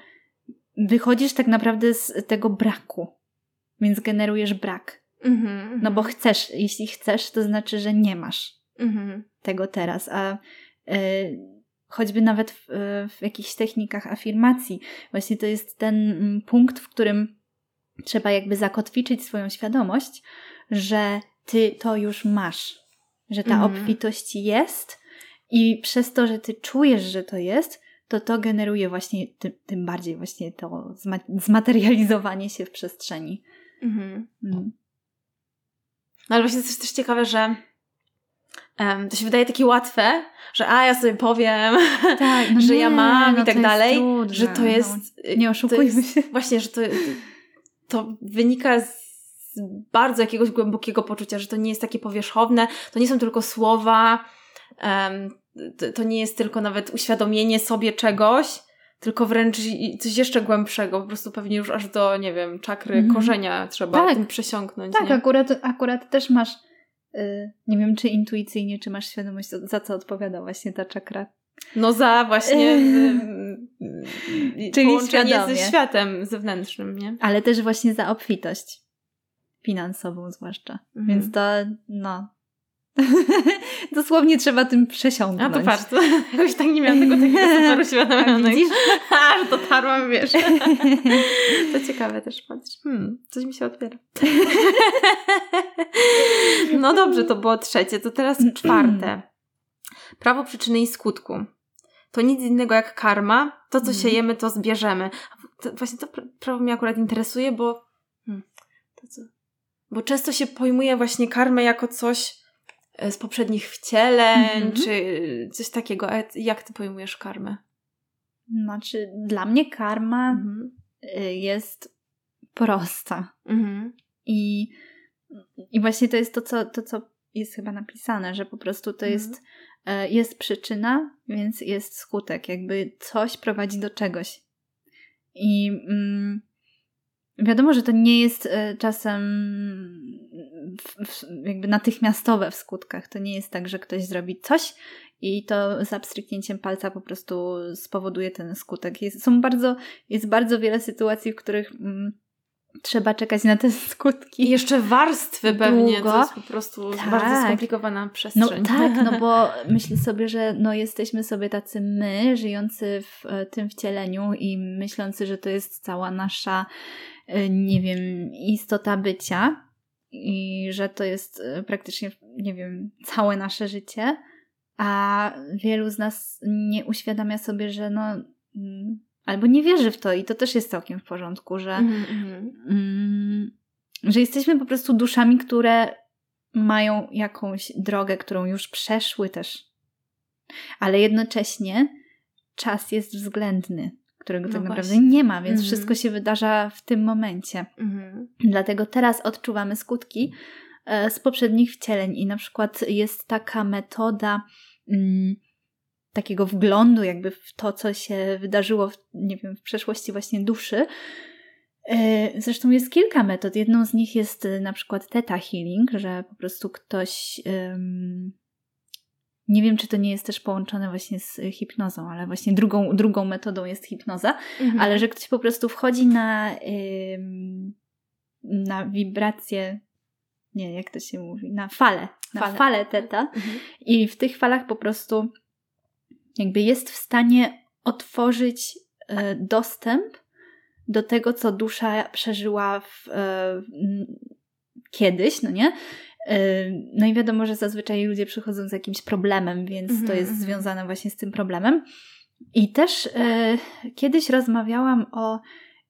wychodzisz tak naprawdę z tego braku, więc generujesz brak. Mhm. No bo chcesz, jeśli chcesz, to znaczy, że nie masz Mhm. tego teraz, a y, choćby nawet w, y, w jakichś technikach afirmacji, właśnie to jest ten mm, punkt, w którym trzeba jakby zakotwiczyć swoją świadomość, że ty to już masz, że ta Mhm. obfitość jest i przez to, że ty czujesz, że to jest, to to generuje właśnie ty, tym bardziej właśnie to zma- zmaterializowanie się w przestrzeni. Mhm. Mm. No ale właśnie jest też ciekawe, że em, to się wydaje takie łatwe, że a ja sobie powiem, Tak, no że nie, ja mam no i tak dalej, trudne, że to no. jest... Nie to oszukujmy jest, się. Właśnie, że to, to wynika z bardzo jakiegoś głębokiego poczucia, że to nie jest takie powierzchowne, to nie są tylko słowa, em, to, to nie jest tylko nawet uświadomienie sobie czegoś, tylko wręcz coś jeszcze głębszego, po prostu pewnie już aż do, nie wiem, czakry Mhm. korzenia trzeba Tak. tym przesiąknąć. Tak, nie? akurat, akurat też masz, nie wiem czy intuicyjnie, czy masz świadomość, za- co odpowiada właśnie ta czakra. No za właśnie ym, Czyli połączenie świadomie. ze światem zewnętrznym, nie? Ale też właśnie za obfitość finansową zwłaszcza. Mhm. Więc to, no... Dosłownie trzeba tym A przesiąknąć. to patrz, to jakoś tak nie miałam tego takiego super uświadomionego. A, że dotarłam, wiesz. To ciekawe też, patrz. Hmm, coś mi się otwiera. No dobrze, to było trzecie, to teraz czwarte. Prawo przyczyny i skutku. To nic innego jak karma. To, co Mhm. siejemy, to zbierzemy. To, właśnie to pra- prawo mnie akurat interesuje, bo hmm, to co? Bo często się pojmuje właśnie karmę jako coś z poprzednich wcieleń, Mhm. czy coś takiego. A jak ty pojmujesz karmę? Znaczy, dla mnie karma Mhm. y, jest prosta. Mhm. I, I właśnie to jest to co, to, co jest chyba napisane, że po prostu to jest, e, jest przyczyna, więc jest skutek. Jakby coś prowadzi do czegoś. I mm, wiadomo, że to nie jest e, czasem jakby natychmiastowe w skutkach. To nie jest tak, że ktoś zrobi coś i to za pstryknięciem palca po prostu spowoduje ten skutek. Jest, są bardzo, jest bardzo wiele sytuacji, w których mm, trzeba czekać na te skutki. I jeszcze warstwy pewnie, Długo. to jest po prostu Tak. bardzo skomplikowana No przestrzeń. tak, no bo myślę sobie, że no jesteśmy sobie tacy my, żyjący w e, tym wcieleniu i myślący, że to jest cała nasza, e, nie wiem, istota bycia i że to jest e, praktycznie, nie wiem, całe nasze życie, a wielu z nas nie uświadamia sobie, że no, mm, albo nie wierzy w to i to też jest całkiem w porządku, że, Mhm, mhm. mm, że jesteśmy po prostu duszami, które mają jakąś drogę, którą już przeszły też. Ale jednocześnie czas jest względny, którego No tak naprawdę właśnie. nie ma, więc Mhm. wszystko się wydarza w tym momencie. Mhm. Dlatego teraz odczuwamy skutki e, z poprzednich wcieleń i na przykład jest taka metoda mm, takiego wglądu jakby w to, co się wydarzyło, w, nie wiem, w przeszłości właśnie duszy. E, Zresztą jest kilka metod. Jedną z nich jest na przykład Theta Healing, że po prostu ktoś... nie wiem, czy to nie jest też połączone właśnie z hipnozą, ale właśnie drugą, drugą metodą jest hipnoza, Mhm. ale że ktoś po prostu wchodzi na, ym, na wibrację, nie, jak to się mówi, na falę, na Falę. falę teta Mhm. i w tych falach po prostu jakby jest w stanie otworzyć e, dostęp do tego, co dusza przeżyła w, m, kiedyś, no nie? E, No i wiadomo, że zazwyczaj ludzie przychodzą z jakimś problemem, więc to Mhm, jest mhm. związane właśnie z tym problemem. I też e, kiedyś rozmawiałam o,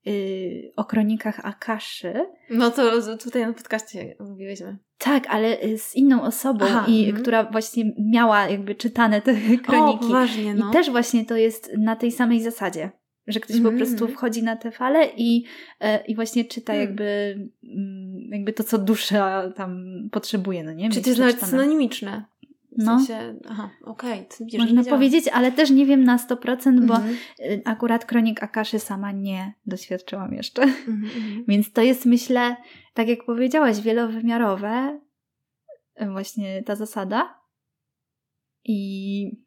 y, o kronikach Akaszy. No to tutaj na podcaście mówiłyśmy. Tak, ale y, z inną osobą, Aha, i, mhm. która właśnie miała jakby czytane te O, kroniki. poważnie, no. I też właśnie to jest na tej samej zasadzie, że ktoś po Mhm, prostu mhm. wchodzi na tę falę i, e, i właśnie czyta Hmm. jakby, mm, jakby to, co dusza tam potrzebuje, no nie? Czy to jest nawet synonimiczne? W No. sensie, aha, okej, wiesz, Można powiedzieć, ale też nie wiem na 100%, bo Mhm, y, akurat kronik Akaszy sama nie doświadczyłam jeszcze. mhm, mhm. Więc to jest, myślę, tak jak powiedziałaś, wielowymiarowe, y, właśnie ta zasada. I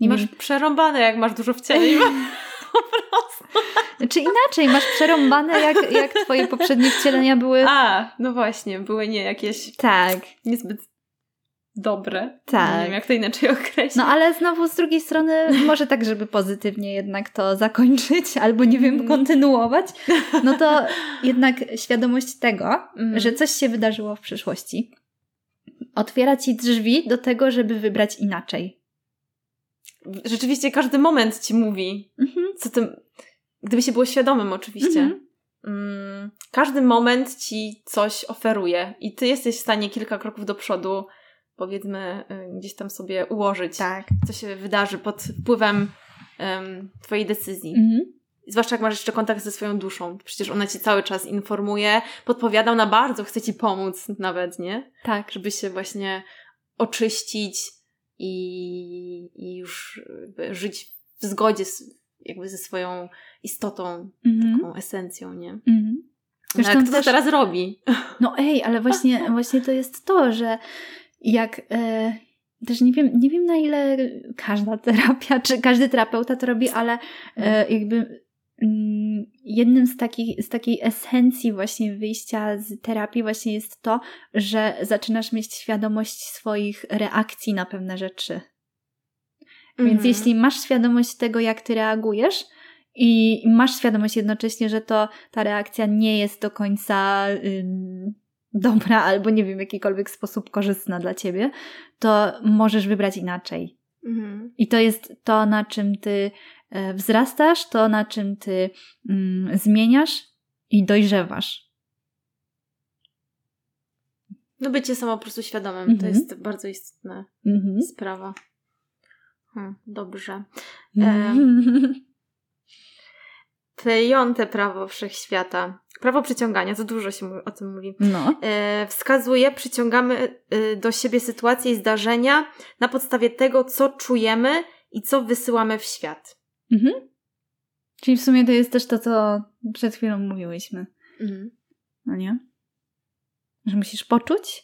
nie masz wiem, przerąbane, jak masz dużo wcieleń. po prostu. czy inaczej, masz przerąbane, jak, jak twoje poprzednie wcielenia były. A, no właśnie, były nie jakieś Tak, niezbyt dobre. Tak. Nie wiem, jak to inaczej określić. no ale znowu z drugiej strony, może tak, żeby pozytywnie jednak to zakończyć, albo nie wiem, Mhm. kontynuować, no to jednak świadomość tego, Mhm. że coś się wydarzyło w przyszłości, otwiera ci drzwi do tego, żeby wybrać inaczej. Rzeczywiście każdy moment ci mówi, Mhm. co tym, gdyby się było świadomym oczywiście. Mhm. Mm, każdy moment ci coś oferuje i ty jesteś w stanie kilka kroków do przodu, powiedzmy, y, gdzieś tam sobie ułożyć, Tak. co się wydarzy pod wpływem em, twojej decyzji. Mhm. Zwłaszcza jak masz jeszcze kontakt ze swoją duszą. Przecież ona ci cały czas informuje, podpowiada, ona bardzo chce ci pomóc nawet, nie? Tak. Żeby się właśnie oczyścić i, i już żyć w zgodzie z, jakby ze swoją istotą, Mhm. taką esencją, nie? Mhm. No, Zresztą to też- teraz robi? No ej, ale właśnie, właśnie to jest to, że jak e, też nie wiem, nie wiem na ile każda terapia, czy każdy terapeuta to robi, ale e, jakby mm, jednym z, takich, z takiej esencji właśnie wyjścia z terapii właśnie jest to, że zaczynasz mieć świadomość swoich reakcji na pewne rzeczy. Więc Mhm. jeśli masz świadomość tego, jak ty reagujesz i masz świadomość jednocześnie, że to ta reakcja nie jest do końca dobra albo nie wiem, w jakikolwiek sposób korzystna dla ciebie, to możesz wybrać inaczej. Mhm. I to jest to, na czym ty e, wzrastasz, to, na czym ty mm, zmieniasz i dojrzewasz. No bycie samo po prostu świadomym, to Mhm. jest bardzo istotna Mhm. sprawa. Hmm, dobrze. Piąte prawo wszechświata. Prawo przyciągania, to dużo się o tym mówi. No. E, wskazuje, przyciągamy e, do siebie sytuacje i zdarzenia na podstawie tego, co czujemy i co wysyłamy w świat. Mhm. Czyli w sumie to jest też to, co przed chwilą mówiłyśmy. Mhm. No nie? Że musisz poczuć,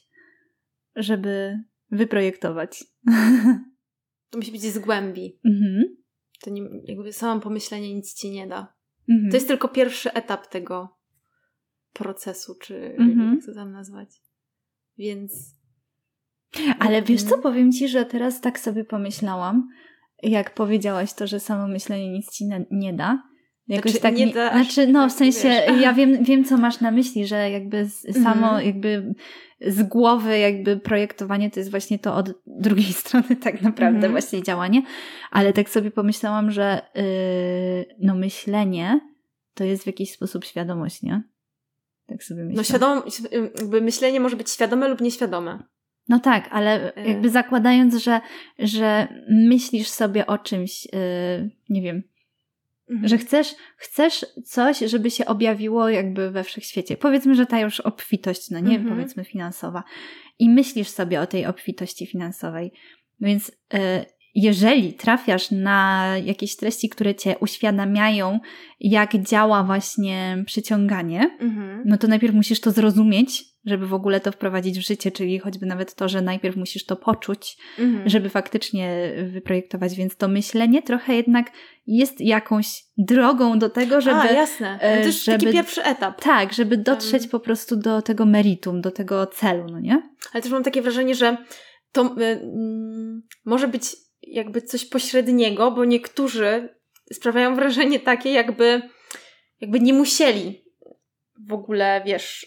żeby wyprojektować. To musi być z głębi. mhm. To nie, jakby samo pomyślenie nic ci nie da. Mhm. To jest tylko pierwszy etap tego procesu, czy Mhm. jak to tam nazwać. Więc. Ale wiesz co, Mhm. powiem ci, że teraz tak sobie pomyślałam, jak powiedziałaś to, że samo myślenie nic ci na- nie da, Jakoś Znaczy, tak nie mi, da- znaczy, no w tak, sensie, wiesz. ja wiem, wiem, co masz na myśli, że jakby z, samo, Mhm. jakby z głowy, jakby projektowanie to jest właśnie to od drugiej strony tak naprawdę Mhm. właśnie działanie, ale tak sobie pomyślałam, że yy, no myślenie to jest w jakiś sposób świadomość, nie? Tak sobie myślę. No świadome, jakby myślenie może być świadome lub nieświadome. No tak, ale Y. jakby zakładając, że, że myślisz sobie o czymś, yy, nie wiem, Mhm. że chcesz, chcesz coś, żeby się objawiło jakby we wszechświecie. Powiedzmy, że ta już obfitość, no nie, Mhm. powiedzmy finansowa. I myślisz sobie o tej obfitości finansowej. Więc e, jeżeli trafiasz na jakieś treści, które cię uświadamiają, jak działa właśnie przyciąganie, Mhm. no to najpierw musisz to zrozumieć, żeby w ogóle to wprowadzić w życie, czyli choćby nawet to, że najpierw musisz to poczuć, Mhm. żeby faktycznie wyprojektować, więc to myślenie trochę jednak jest jakąś drogą do tego, żeby. A, jasne. e, to jest taki żeby- pierwszy etap. Tak, żeby dotrzeć Em. po prostu do tego meritum, do tego celu, no nie? Ale też mam takie wrażenie, że to y, mm, może być jakby coś pośredniego, bo niektórzy sprawiają wrażenie takie, jakby, jakby nie musieli w ogóle, wiesz,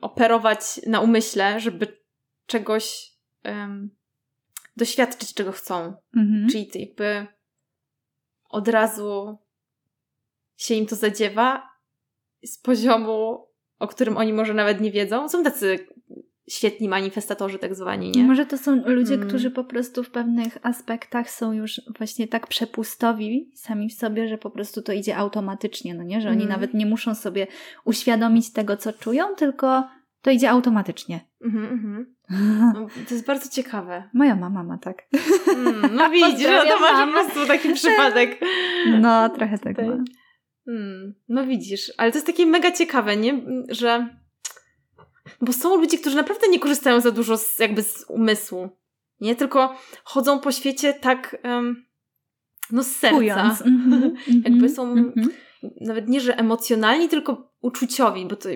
operować na umyśle, żeby czegoś em, doświadczyć, czego chcą. Mhm. Czyli jakby od razu się im to zadziewa z poziomu, o którym oni może nawet nie wiedzą. Są tacy świetni manifestatorzy tak zwani, nie? Może to są ludzie, Mm. którzy po prostu w pewnych aspektach są już właśnie tak przepustowi sami w sobie, że po prostu to idzie automatycznie, no nie? Że oni Mhm. nawet nie muszą sobie uświadomić tego, co czują, tylko to idzie automatycznie. Mhm, mhm. No, to jest bardzo ciekawe. Moja mama ma tak. Mm, no widzisz, no to masz po prostu taki przypadek. No, trochę tak ma. Mm, no widzisz, ale to jest takie mega ciekawe, nie? Że... Bo są ludzie, którzy naprawdę nie korzystają za dużo z, jakby z umysłu. Nie? Tylko chodzą po świecie tak... em, no z serca. Mhm, Jakby są- mhm. Nawet nie, że emocjonalni, tylko uczuciowi, bo to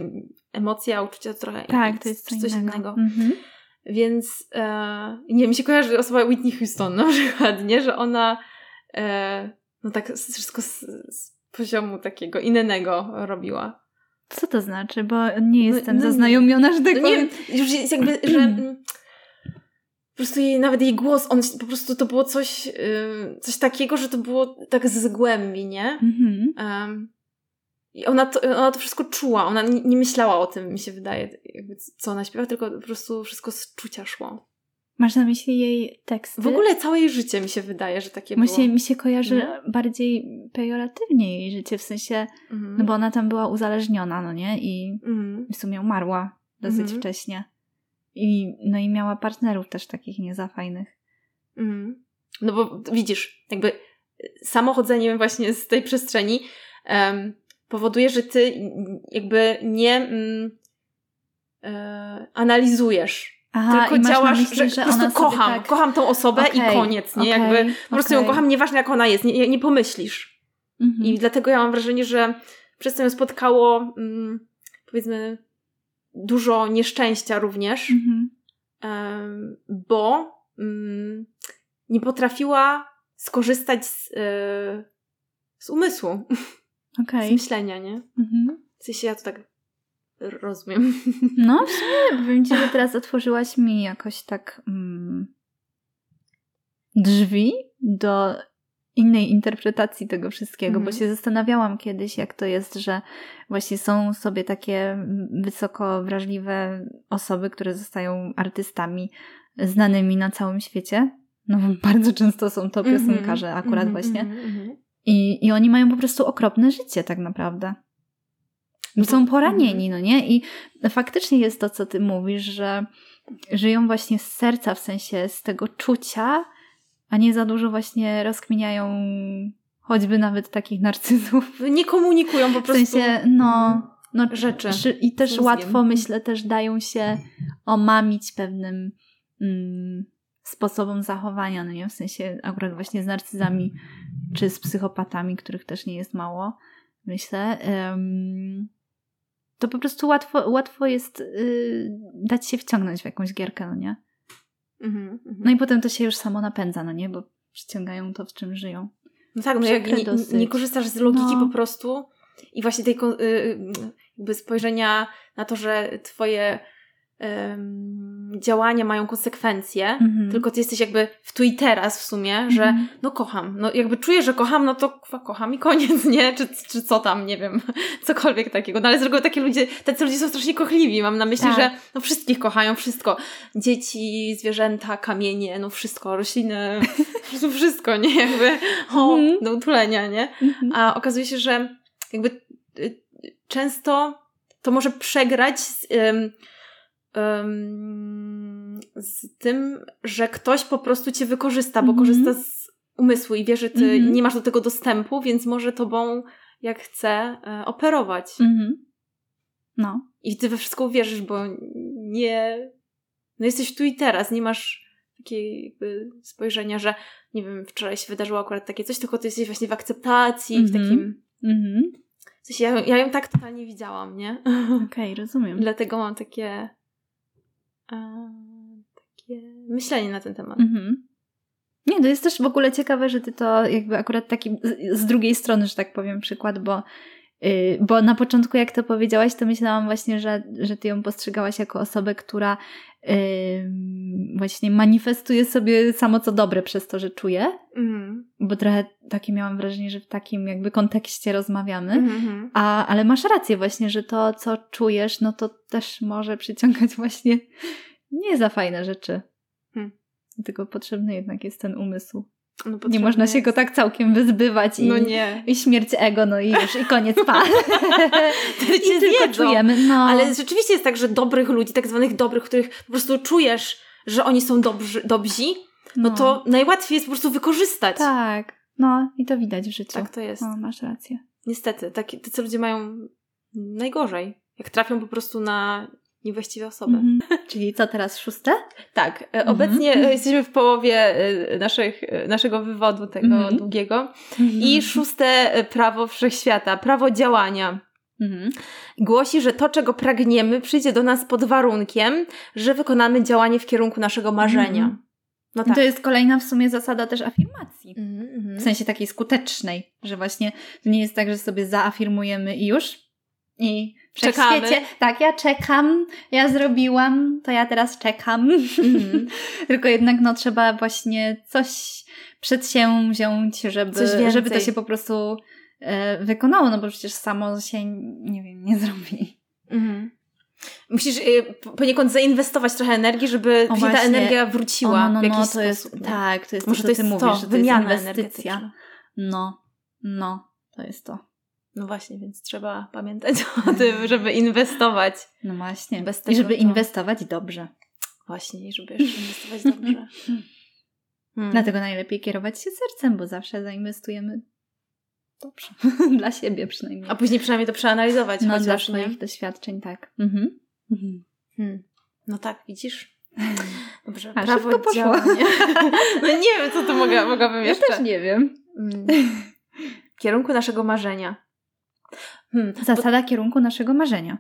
emocje, a uczucia to trochę Tak, to jest coś, coś innego. innego. Mhm. Więc e, nie mi się kojarzy osoba Whitney Houston na przykład, nie? Że ona e, no tak wszystko z, z poziomu takiego innego robiła. Co to znaczy? Bo nie No- jestem no zaznajomiona, że tak No powiem. nie, już jest jakby, że po prostu jej, nawet jej głos, on po prostu to było coś, y, coś takiego, że to było tak z głębi, nie? Mhm. Em, I ona to, ona to wszystko czuła, ona nie, nie myślała o tym, mi się wydaje, jakby co ona śpiewa, tylko po prostu wszystko z czucia szło. Masz na myśli jej teksty? W ogóle całe jej życie mi się wydaje, że takie Właśnie było. mi się kojarzy Nie? bardziej pejoratywnie jej życie, w sensie, Mhm. no bo ona tam była uzależniona, no nie? I Mhm. w sumie umarła dosyć Mhm. wcześnie. I, no i miała partnerów też takich niezafajnych. Mhm. No bo widzisz, jakby samo chodzenie właśnie z tej przestrzeni em, powoduje, że ty jakby nie mm, e, analizujesz, Aha, tylko i działasz, myśli, że, że po prostu kocham, tak... kocham tą osobę i Okej, koniec, nie? okej, Jakby po prostu ją okej. kocham, nieważne jak ona jest, nie, nie pomyślisz. Mhm. I dlatego ja mam wrażenie, że przez to ją spotkało mm, powiedzmy dużo nieszczęścia również, Mhm. em, bo mm, nie potrafiła skorzystać z, e, z umysłu, z myślenia, nie? Mhm. W sensie ja to tak rozumiem. No, w sumie powiem Ci, że teraz otworzyłaś mi jakoś tak mm, drzwi do innej interpretacji tego wszystkiego, Mhm. bo się zastanawiałam kiedyś, jak to jest, że właśnie są sobie takie mm, wysoko wrażliwe osoby, które zostają artystami znanymi na całym świecie. No, bardzo często są to piosenkarze akurat Mhm, właśnie. mhm, mhm. I, I oni mają po prostu okropne życie, tak naprawdę. Bo są poranieni, no nie? I faktycznie jest to, co ty mówisz, że żyją właśnie z serca, w sensie z tego czucia, a nie za dużo właśnie rozkminiają choćby nawet takich narcyzów. Nie komunikują po W prostu sensie, no, no rzeczy. czy- I też mózgiem. łatwo, myślę, też dają się omamić pewnym mm, sposobom zachowania, no nie? W sensie akurat właśnie z narcyzami czy z psychopatami, których też nie jest mało, myślę. em, to po prostu łatwo, łatwo jest y, dać się wciągnąć w jakąś gierkę, no nie? Mhm, mhm. No i potem to się już samo napędza, no nie? Bo przyciągają to, w czym żyją. No tak, no jak nie, nie, korzystasz z logiki no. po prostu i właśnie tej y, jakby spojrzenia na to, że twoje działania mają konsekwencje, mm-hmm. tylko ty jesteś jakby w tu i teraz w sumie, że mm-hmm. no kocham, no jakby czuję, że kocham, no to kocham i koniec, nie? Czy, czy co tam, nie wiem, cokolwiek takiego. No ale z reguły takie ludzie, tacy ludzie są strasznie kochliwi. Mam na myśli, tak. że no wszystkich kochają, wszystko. Dzieci, zwierzęta, kamienie, no wszystko, rośliny, wszystko, nie? Jakby o, mm-hmm. do utulenia, nie? Mhm. A okazuje się, że jakby y, często to może przegrać z, um, z tym, że ktoś po prostu cię wykorzysta, bo mm -hmm. korzysta z umysłu i wie, że ty mm -hmm. nie masz do tego dostępu, więc może tobą jak chce e, operować. Mm -hmm. No. I ty we wszystko uwierzysz, bo nie. No jesteś tu i teraz, nie masz takiej jakby spojrzenia, że nie wiem, wczoraj się wydarzyło akurat takie coś, tylko ty jesteś właśnie w akceptacji, w mhm. takim. Mhm. W sensie ja, ja ją tak totalnie widziałam, nie? Okej, okay, rozumiem. Dlatego mam takie takie myślenie na ten temat. Mhm. Nie, to jest też w ogóle ciekawe, że ty to jakby akurat taki z drugiej strony, że tak powiem, przykład, bo yy, bo na początku, jak to powiedziałaś, to myślałam właśnie, że, że ty ją postrzegałaś jako osobę, która właśnie manifestuje sobie samo co dobre przez to, że czuje. Mm. Bo trochę takie miałam wrażenie, że w takim jakby kontekście rozmawiamy. Mm-hmm. A, ale masz rację właśnie, że to, co czujesz, no to też może przyciągać właśnie nie za fajne rzeczy. Hmm. Tylko potrzebny jednak jest ten umysł. No, nie można się go tak całkiem wyzbywać i, no i śmierć ego, no i już, i koniec, pa. I cię tylko czujemy. No. Ale rzeczywiście jest tak, że dobrych ludzi, tak zwanych dobrych, których po prostu czujesz, że oni są dobrzy, dobrzy, no, no to najłatwiej jest po prostu wykorzystać. Tak, no i to widać w życiu. Tak to jest. No, masz rację. Niestety, taki, tacy ludzie mają najgorzej. Jak trafią po prostu na niewłaściwe osoby. Mm -hmm. Czyli co teraz, szóste? Tak. Mm -hmm. Obecnie e, jesteśmy w połowie e, naszych, naszego wywodu tego mm -hmm. długiego. I mhm. szóste prawo wszechświata, prawo działania. Mhm. Głosi, że to, czego pragniemy, przyjdzie do nas pod warunkiem, że wykonamy działanie w kierunku naszego marzenia. Mhm. No tak. To jest kolejna w sumie zasada też afirmacji. W sensie takiej skutecznej, że właśnie to nie jest tak, że sobie zaafirmujemy i już. I Czekamy. Świecie, tak, ja czekam, ja zrobiłam, to ja teraz czekam. Mm-hmm. Tylko jednak no trzeba właśnie coś przed się wziąć, żeby, żeby to się po prostu e, wykonało, no bo przecież samo się, nie wiem, nie zrobi. Mm-hmm. Musisz y, poniekąd zainwestować trochę energii, żeby o, ta energia wróciła o, no, no, w jakiś no, to jest, Tak, to jest Może to, co ty mówisz, to, że to jest inwestycja. No, no, to jest to. No właśnie, więc trzeba pamiętać o tym, żeby inwestować. No właśnie. Bez tego, I żeby to... inwestować dobrze. Właśnie, i żeby inwestować dobrze. Hmm. Dlatego najlepiej kierować się sercem, bo zawsze zainwestujemy dobrze. dla siebie przynajmniej. A później przynajmniej to przeanalizować. No, dla swoich doświadczeń, tak. Mhm. Mhm. Hmm. No tak, widzisz? Dobrze, A, prawo poszło. No nie wiem, co tu mogę, mogłabym jeszcze. Ja też nie wiem. Hmm. W kierunku naszego marzenia. Hmm. Zasada Bo... kierunku naszego marzenia.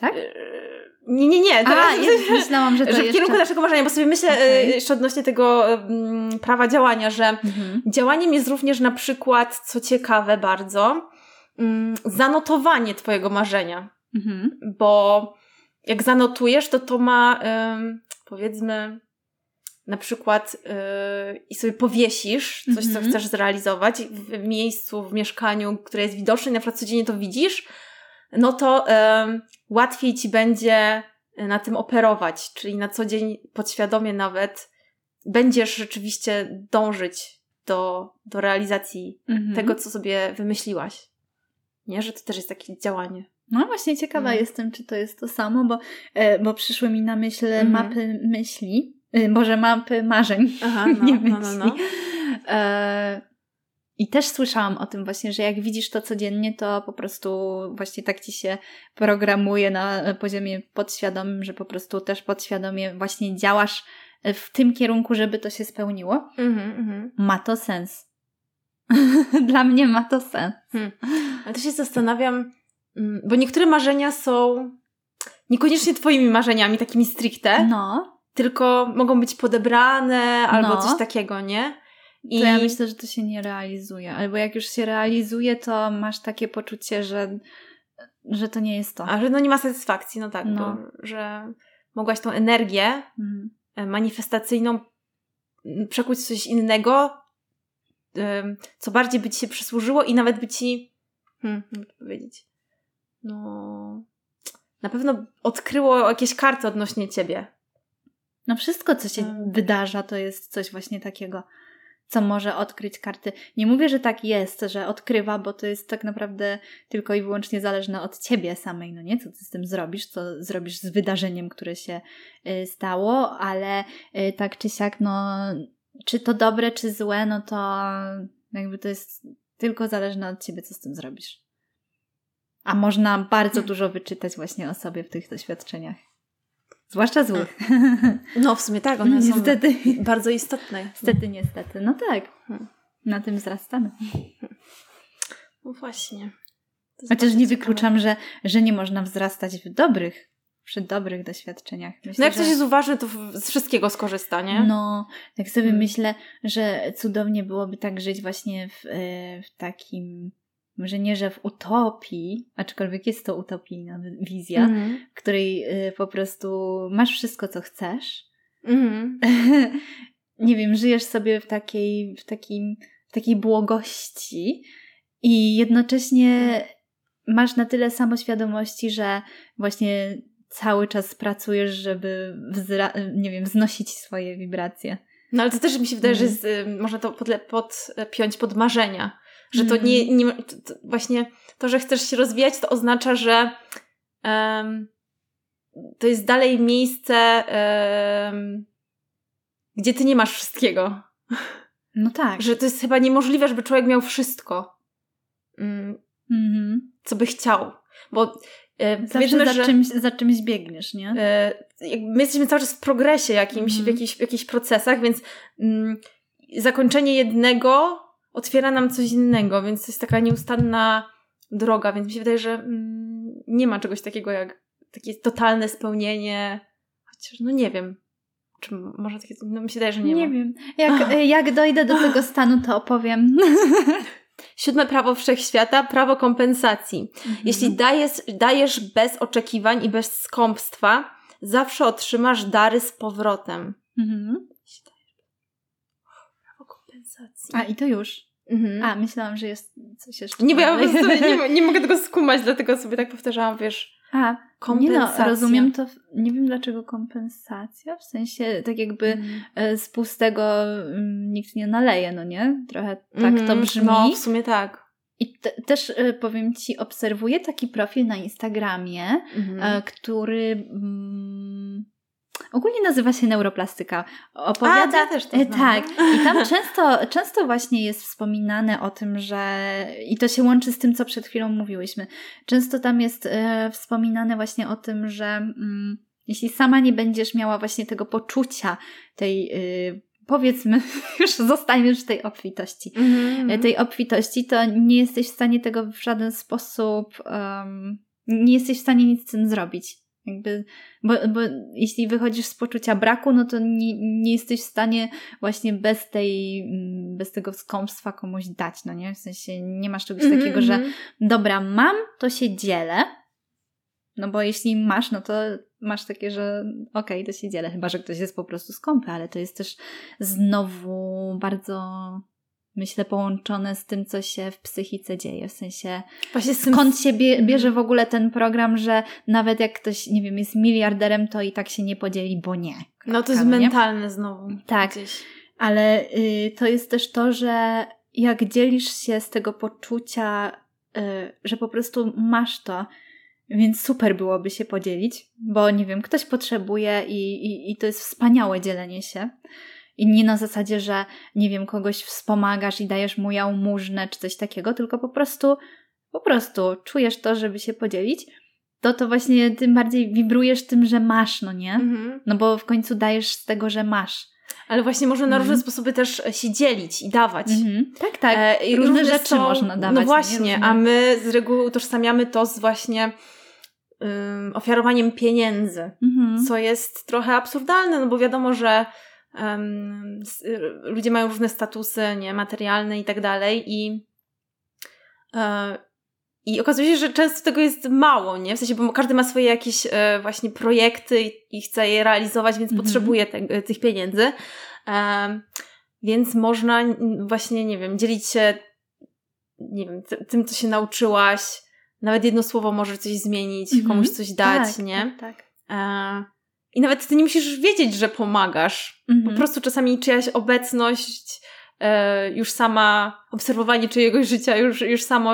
Tak? Yy, nie, nie, nie. Teraz, A, myślałam, że to że w kierunku jeszcze... naszego marzenia, bo sobie myślę okay. jeszcze odnośnie tego um, prawa działania, że mhm. działaniem jest również na przykład, co ciekawe bardzo, um, zanotowanie twojego marzenia. Mhm. Bo jak zanotujesz, to to ma um, powiedzmy na przykład yy, i sobie powiesisz coś, co mhm. chcesz zrealizować w miejscu, w mieszkaniu, które jest widoczne i na przykład codziennie to widzisz, no to łatwiej ci będzie na tym operować, czyli na co dzień podświadomie nawet będziesz rzeczywiście dążyć do, do realizacji mhm. tego, co sobie wymyśliłaś. Nie, że to też jest takie działanie. No właśnie ciekawa mhm. jestem, czy to jest to samo, bo, e, bo przyszły mi na myśl mhm. mapy myśli, e, może mapy marzeń, Aha, no, nie myśli. No, no, no. E, i też słyszałam o tym właśnie, że jak widzisz to codziennie, to po prostu właśnie tak ci się programuje na poziomie podświadomym, że po prostu też podświadomie właśnie działasz w tym kierunku, żeby to się spełniło. Mm-hmm, mm-hmm. Ma to sens. Dla mnie ma to sens. Hmm. Ale też się zastanawiam, mm, bo niektóre marzenia są niekoniecznie twoimi marzeniami, takimi stricte. No. Tylko mogą być podebrane albo no. coś takiego, nie? I... To ja myślę, że to się nie realizuje. Albo jak już się realizuje, to masz takie poczucie, że, że to nie jest to. A że no nie ma satysfakcji, no tak, no. Bo, że mogłaś tą energię. E, manifestacyjną przekuć coś innego, co bardziej by ci się przysłużyło i nawet by ci, hmm, jak powiedzieć, no, na pewno odkryło jakieś karty odnośnie ciebie. No wszystko, co się hmm. wydarza, to jest coś właśnie takiego, co może odkryć karty. Nie mówię, że tak jest, że odkrywa, bo to jest tak naprawdę tylko i wyłącznie zależne od ciebie samej, no nie? Co ty z tym zrobisz, co zrobisz z wydarzeniem, które się y, stało, ale y, tak czy siak, no, czy to dobre, czy złe, no to jakby to jest tylko zależne od ciebie, co z tym zrobisz. A można bardzo dużo wyczytać właśnie o sobie w tych doświadczeniach. Zwłaszcza złych. No, w sumie tak, one niestety. są bardzo istotne. Niestety, niestety. No tak. Hmm. Na tym wzrastamy. No właśnie. Chociaż nie wykluczam, że, że nie można wzrastać w dobrych, przy dobrych doświadczeniach. Myślę, no jak ktoś że... jest uważny, to z wszystkiego skorzysta, nie? No, tak sobie hmm. myślę, że cudownie byłoby tak żyć właśnie w, e, w takim może nie, że w utopii, aczkolwiek jest to utopijna wizja, mm. w której y, po prostu masz wszystko, co chcesz. Mm. nie wiem, żyjesz sobie w takiej, w takim, w takiej błogości i jednocześnie masz na tyle samoświadomości, że właśnie cały czas pracujesz, żeby nie wiem, wznosić swoje wibracje. No ale to też mi się wydaje, mm. że jest, y, można to podpiąć pod marzenia. Że to nie, mm. nie to, to właśnie to, że chcesz się rozwijać, to oznacza, że um, to jest dalej miejsce, um, gdzie ty nie masz wszystkiego. No tak. Że to jest chyba niemożliwe, żeby człowiek miał wszystko, um, mm, co by chciał. Bo e, Zawsze za, że, czymś, za czymś biegniesz, nie? E, my jesteśmy cały czas w progresie jakimś, w, jakichś, w jakichś procesach, więc mm, zakończenie jednego otwiera nam coś innego, więc to jest taka nieustanna droga, więc mi się wydaje, że mm, nie ma czegoś takiego jak takie totalne spełnienie, chociaż no nie wiem. Czy może takie, no mi się wydaje, że nie, nie ma. wiem. Jak, jak dojdę do tego stanu, to opowiem. Siódme prawo wszechświata, prawo kompensacji. Mhm. Jeśli dajesz, dajesz bez oczekiwań i bez skąpstwa, zawsze otrzymasz dary z powrotem. Mhm. A i to już. Mhm. A, myślałam, że jest coś jeszcze. Nie, bo ja nie, nie mogę tego skumać, dlatego sobie tak powtarzałam, wiesz. A, kompensacja. Nie no, rozumiem to, nie wiem dlaczego kompensacja, w sensie tak jakby mm. z pustego mm, nikt nie naleje, no nie? Trochę tak mm, to mhm. brzmi. No, w sumie tak. I te, też e, powiem Ci, obserwuję taki profil na Instagramie, mm. który... Mm, Ogólnie nazywa się neuroplastyka. Opowiada, A, ja też to e, znam. Tak. I tam często, często właśnie jest wspominane o tym, że i to się łączy z tym, co przed chwilą mówiłyśmy. Często tam jest e, wspominane właśnie o tym, że mm, jeśli sama nie będziesz miała właśnie tego poczucia, tej y, powiedzmy, już zostaniesz w tej obfitości, mm -hmm. tej obfitości, to nie jesteś w stanie tego w żaden sposób, um, nie jesteś w stanie nic z tym zrobić. Jakby, bo, bo jeśli wychodzisz z poczucia braku, no to nie, nie jesteś w stanie właśnie bez tej, mm, bez tego skąpstwa komuś dać, no nie? W sensie nie masz czegoś mm -hmm, takiego, że mhm. dobra, mam, to się dzielę, no bo jeśli masz, no to masz takie, że okej, okay, to się dzielę, chyba, że ktoś jest po prostu skąpy, ale to jest też znowu bardzo myślę, połączone z tym, co się w psychice dzieje. W sensie, Właśnie skąd się bie, bierze w ogóle ten program, że nawet jak ktoś, nie wiem, jest miliarderem, to i tak się nie podzieli, bo nie. Kropka, no to jest no mentalne znowu. Tak, gdzieś. ale y, to jest też to, że jak dzielisz się z tego poczucia, y, że po prostu masz to, więc super byłoby się podzielić, bo nie wiem, ktoś potrzebuje i, i, i to jest wspaniałe dzielenie się. I nie na zasadzie, że nie wiem, kogoś wspomagasz i dajesz mu jałmużnę czy coś takiego, tylko po prostu, po prostu czujesz to, żeby się podzielić, to to właśnie tym bardziej wibrujesz tym, że masz, no nie? Mhm. No bo w końcu dajesz z tego, że masz. Ale właśnie można na różne mhm. sposoby też e, się dzielić i dawać. Mhm. Tak, tak. E, I różne, różne rzeczy są, można dawać. No właśnie, a my z reguły utożsamiamy to z właśnie um, ofiarowaniem pieniędzy, mhm. co jest trochę absurdalne, no bo wiadomo, że um, ludzie mają różne statusy, nie, materialne i tak dalej i e, i okazuje się, że często tego jest mało, nie? W sensie, bo każdy ma swoje jakieś e, właśnie projekty i, chce je realizować, więc -hmm. potrzebuje te, tych pieniędzy. E, więc można właśnie, nie wiem, dzielić się nie wiem, tym, co się nauczyłaś. Nawet jedno słowo może coś zmienić, -hmm. komuś coś dać, tak, nie? Tak, tak. E, I nawet ty nie musisz wiedzieć, że pomagasz. -hmm. Po prostu czasami czyjaś obecność, e, już sama obserwowanie czyjegoś życia, już, już samo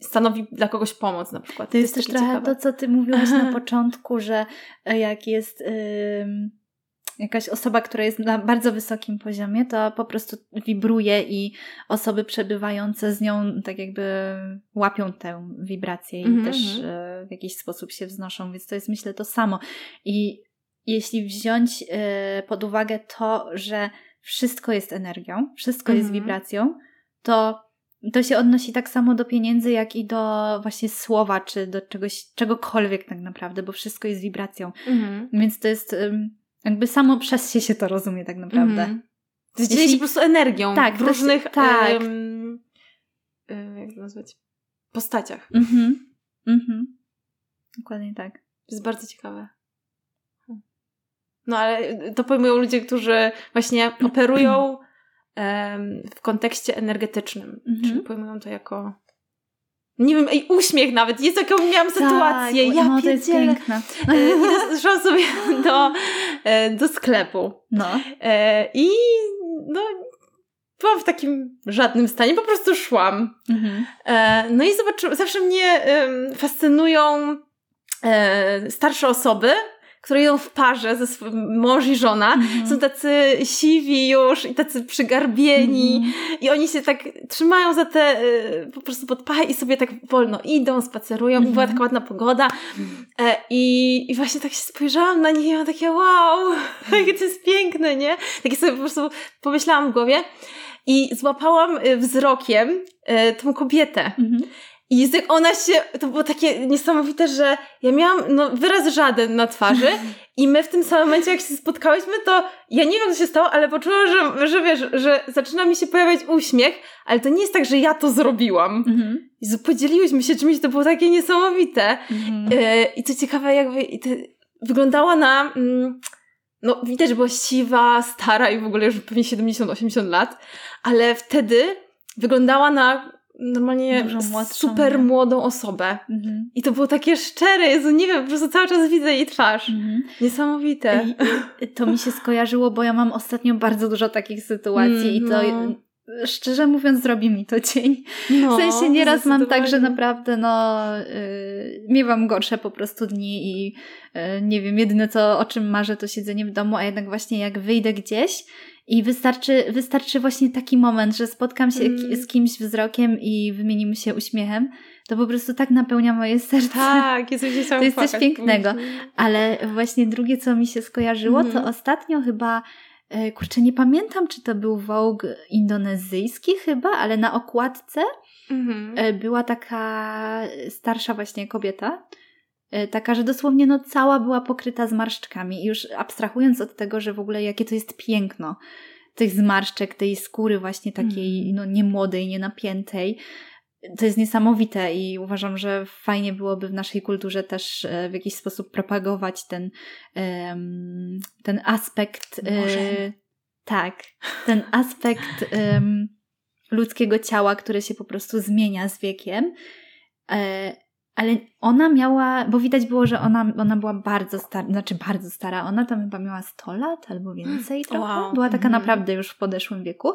stanowi dla kogoś pomoc na przykład. To, to jest, też trochę ciekawe. to, co ty mówiłaś na początku, że jak jest... Yy jakaś osoba, która jest na bardzo wysokim poziomie, to po prostu wibruje i osoby przebywające z nią tak jakby łapią tę wibrację i mm -hmm. też e, w jakiś sposób się wznoszą, więc to jest myślę to samo. I jeśli wziąć e, pod uwagę to, że wszystko jest energią, wszystko mm -hmm. jest mhm. wibracją, to to się odnosi tak samo do pieniędzy, jak i do właśnie słowa, czy do czegoś, czegokolwiek tak naprawdę, bo wszystko jest wibracją. -hmm. Więc to jest jakby samo przez się się to rozumie tak naprawdę. Mm. To jest Jeśli... po prostu energią tak, w różnych tak. Um, jak to nazwać? postaciach. Mhm. Mhm. Dokładnie tak. To jest bardzo ciekawe. No ale to pojmują ludzie, którzy właśnie operują um, w kontekście energetycznym. Mhm. Czyli pojmują to jako nie wiem, ej, uśmiech nawet. Jest jaką miałam tak, sytuację. Ja no, to jest piękna. I zeszłam sobie do, e, do sklepu. No. E, I no, byłam w takim żadnym stanie, po prostu szłam. Mhm. E, no i zobaczyłam, zawsze mnie fascynują starsze osoby, które idą w parze ze swoim mąż i żona, mm-hmm. są tacy siwi już i tacy przygarbieni mm-hmm. i oni się tak trzymają za te y, po prostu pod pachę i sobie tak wolno idą, spacerują mm-hmm. i była mhm. taka ładna pogoda e, i, i właśnie tak się spojrzałam na nich i mam takie wow, jakie to jest piękne, nie? Takie sobie po prostu pomyślałam w głowie i złapałam y, wzrokiem y, tą kobietę. Mhm. I jest jak ona się, to było takie niesamowite, że ja miałam no, wyraz żaden na twarzy i my w tym samym momencie, jak się spotkałyśmy, to ja nie wiem, co się stało, ale poczułam, że, że wiesz, że zaczyna mi się pojawiać uśmiech, ale to nie jest tak, że ja to zrobiłam. Mhm. I podzieliłyśmy się czymś, to było takie niesamowite. Mhm. E, I co ciekawe, jakby wyglądała na... Mm, no, widać, że była siwa, stara i w ogóle już pewnie 70-80 lat, ale wtedy wyglądała na normalnie super młodą osobę. Mhm. I to było takie szczere, Jezu, nie wiem, po prostu cały czas widzę jej twarz. Mhm. Niesamowite. I, to mi się skojarzyło, bo ja mam ostatnio bardzo dużo takich sytuacji mm, i to no. szczerze mówiąc zrobi mi to dzień. No, w sensie nieraz mam tak, że naprawdę no yy, miewam gorsze po prostu dni i yy, nie wiem, jedyne co, o czym marzę to siedzenie w domu, a jednak właśnie jak wyjdę gdzieś i wystarczy, wystarczy właśnie taki moment, że spotkam się mm. z kimś wzrokiem i wymienimy się uśmiechem. To po prostu tak napełnia moje serce. Tak, jest To jest coś pięknego. Ale właśnie drugie, co mi się skojarzyło, mm. to mhm. ostatnio chyba e, kurczę, nie pamiętam, czy to był Vogue indonezyjski chyba, ale na okładce mm -hmm. była taka starsza właśnie kobieta, E, taka, że dosłownie no cała była pokryta zmarszczkami. I już abstrahując od tego, że w ogóle jakie to jest piękno tych zmarszczek, tej skóry właśnie takiej mm. no niemłodej, nienapiętej, to jest niesamowite i uważam, że fajnie byłoby w naszej kulturze też e, w jakiś sposób propagować ten, ten aspekt. E, Może. Tak, ten aspekt ludzkiego ciała, które się po prostu zmienia z wiekiem ale ona miała, bo widać było, że ona, ona była bardzo stara, znaczy bardzo stara, ona tam chyba miała 100 lat albo więcej trochę. Wow. Była taka mm. naprawdę już w podeszłym wieku,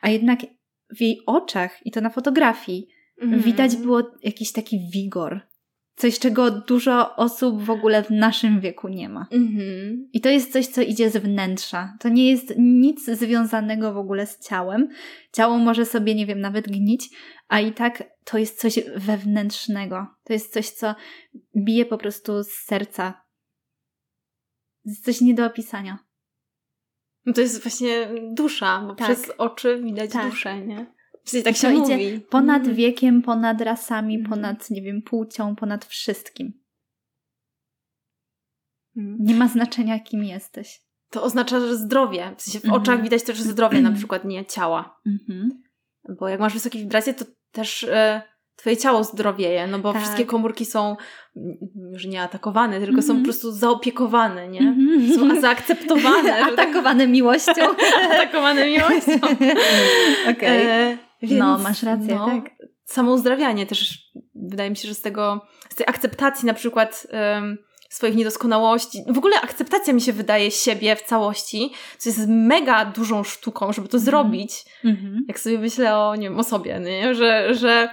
a jednak w jej oczach i to na fotografii mm. widać było jakiś taki wigor, Coś, czego dużo osób w ogóle w naszym wieku nie ma. Mm-hmm. I to jest coś, co idzie z wnętrza. To nie jest nic związanego w ogóle z ciałem. Ciało może sobie, nie wiem, nawet gnić, a i tak to jest coś wewnętrznego. To jest coś, co bije po prostu z serca. To jest coś nie do opisania. No to jest właśnie dusza, bo tak. przez oczy widać tak. duszę, nie? Tak się mówi. idzie ponad mm. wiekiem, ponad rasami, mm. ponad, nie wiem, płcią, ponad wszystkim. Mm. Nie ma znaczenia, kim jesteś. to oznacza, że zdrowie. W sensie w Mhm. oczach widać też zdrowie, na przykład nie ciała. Mhm. Bo jak masz wysokie wibracje, to też e, twoje ciało zdrowieje, no bo Tak. wszystkie komórki są mm, już nie atakowane, tylko są Mhm. po prostu zaopiekowane, nie? Mhm. Są zaakceptowane. tak- Atakowane miłością. atakowane miłością. Okej. E, więc, No, masz rację, no, tak. Samo uzdrawianie też, wydaje mi się, że z tego, z tej akceptacji na przykład em, swoich niedoskonałości, w ogóle akceptacja mi się wydaje siebie w całości, co jest mega dużą sztuką, żeby to Mhm. zrobić. Mhm. Jak sobie myślę o, nie wiem, o sobie, nie? Że, że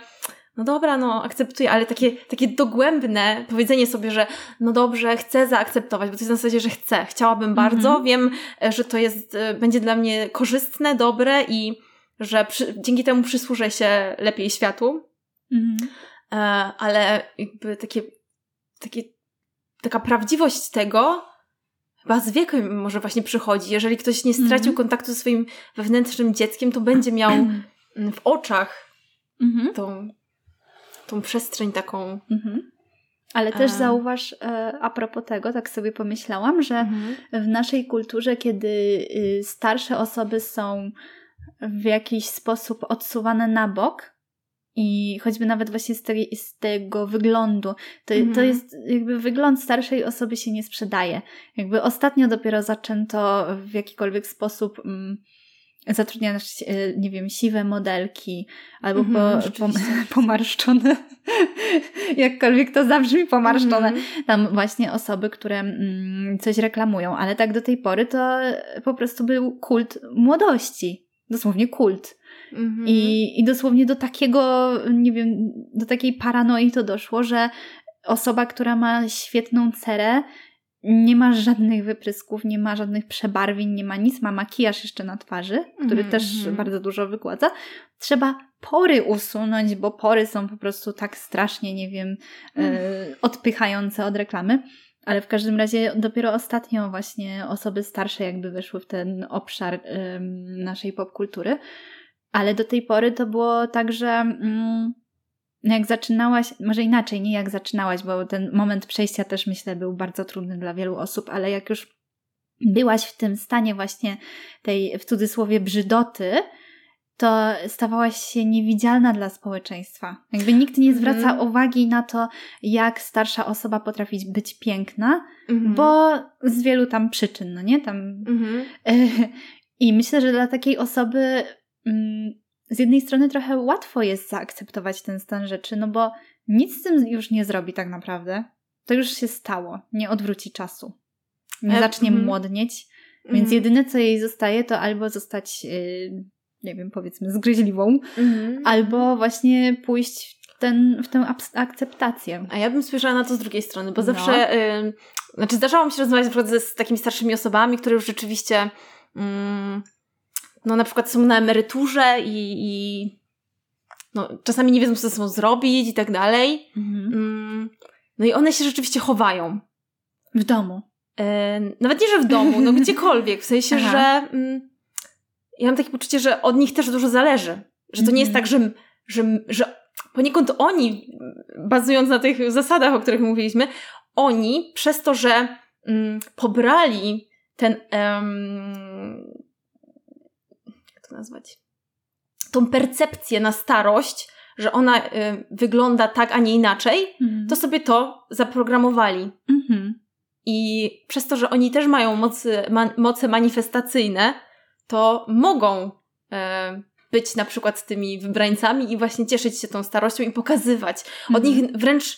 no dobra, no akceptuję, ale takie, takie dogłębne powiedzenie sobie, że no dobrze, chcę zaakceptować, bo to jest na zasadzie, że chcę, chciałabym Mhm. bardzo, wiem, e, że to jest, e, będzie dla mnie korzystne, dobre i że przy, dzięki temu przysłużę się lepiej światu, Mhm. e, ale jakby takie, takie, taka prawdziwość tego chyba z wiekiem może właśnie przychodzi. Jeżeli ktoś nie stracił Mhm. kontaktu ze swoim wewnętrznym dzieckiem, to będzie miał w oczach Mhm. tą, tą przestrzeń taką. Mhm. Ale też A. zauważ, e, a propos tego, tak sobie pomyślałam, że w naszej kulturze, kiedy y, starsze osoby są w jakiś sposób odsuwane na bok, i choćby nawet właśnie z, tej, z tego wyglądu, to, to Mhm. jest jakby wygląd starszej osoby się nie sprzedaje. Jakby ostatnio dopiero zaczęto w jakikolwiek sposób mm, zatrudniać, e, nie wiem, siwe modelki albo Mhm, po, po, pomarszczone. Jakkolwiek to zabrzmi pomarszczone Mhm. tam właśnie osoby, które mm, coś reklamują, ale tak do tej pory to po prostu był kult młodości. Dosłownie kult. Mhm. I, I dosłownie do takiego, nie wiem, do takiej paranoi to doszło, że osoba, która ma świetną cerę, nie ma żadnych wyprysków, nie ma żadnych przebarwień, nie ma nic, ma makijaż jeszcze na twarzy, który Mhm, też mhm. bardzo dużo wygładza. Trzeba pory usunąć, bo pory są po prostu tak strasznie, nie wiem, e, odpychające od reklamy. Ale w każdym razie dopiero ostatnio właśnie osoby starsze jakby weszły w ten obszar em, naszej popkultury. Ale do tej pory to było tak, że mm, jak zaczynałaś, może inaczej, nie jak zaczynałaś, bo ten moment przejścia też myślę był bardzo trudny dla wielu osób, ale jak już byłaś w tym stanie właśnie tej w cudzysłowie brzydoty, to stawałaś się niewidzialna dla społeczeństwa. Jakby nikt nie zwraca Mhm. uwagi na to, jak starsza osoba potrafi być piękna, Mhm. bo z wielu tam przyczyn, no nie? Tam Mhm. i myślę, że dla takiej osoby mm, z jednej strony trochę łatwo jest zaakceptować ten stan rzeczy, no bo nic z tym już nie zrobi tak naprawdę. To już się stało, nie odwróci czasu. Nie E, zacznie mhm. młodnieć, więc Mhm. jedyne co jej zostaje to albo zostać, yy, nie wiem, powiedzmy zgryźliwą, Mhm. albo właśnie pójść w, ten, w tę akceptację. A ja bym spojrzała na to z drugiej strony, bo No. zawsze, y, znaczy zdarzało mi się rozmawiać na przykład z takimi starszymi osobami, które już rzeczywiście, mm, no na przykład są na emeryturze i, i no, czasami nie wiedzą, co ze sobą zrobić i tak dalej. Mhm. Mm, no i one się rzeczywiście chowają. W domu. Nawet nie, że w domu, no gdziekolwiek. W sensie, Aha. że mm, ja mam takie poczucie, że od nich też dużo zależy. Że to nie jest Mhm. tak, że, że, że poniekąd oni, bazując na tych zasadach, o których mówiliśmy, oni przez to, że mm, pobrali ten, em, jak to nazwać, tą percepcję na starość, że ona y, wygląda tak, a nie inaczej, Mhm. to sobie to zaprogramowali. Mhm. I przez to, że oni też mają mocy, ma, moce manifestacyjne, to mogą e, być na przykład tymi wybrańcami i właśnie cieszyć się tą starością i pokazywać. Od Mhm. nich wręcz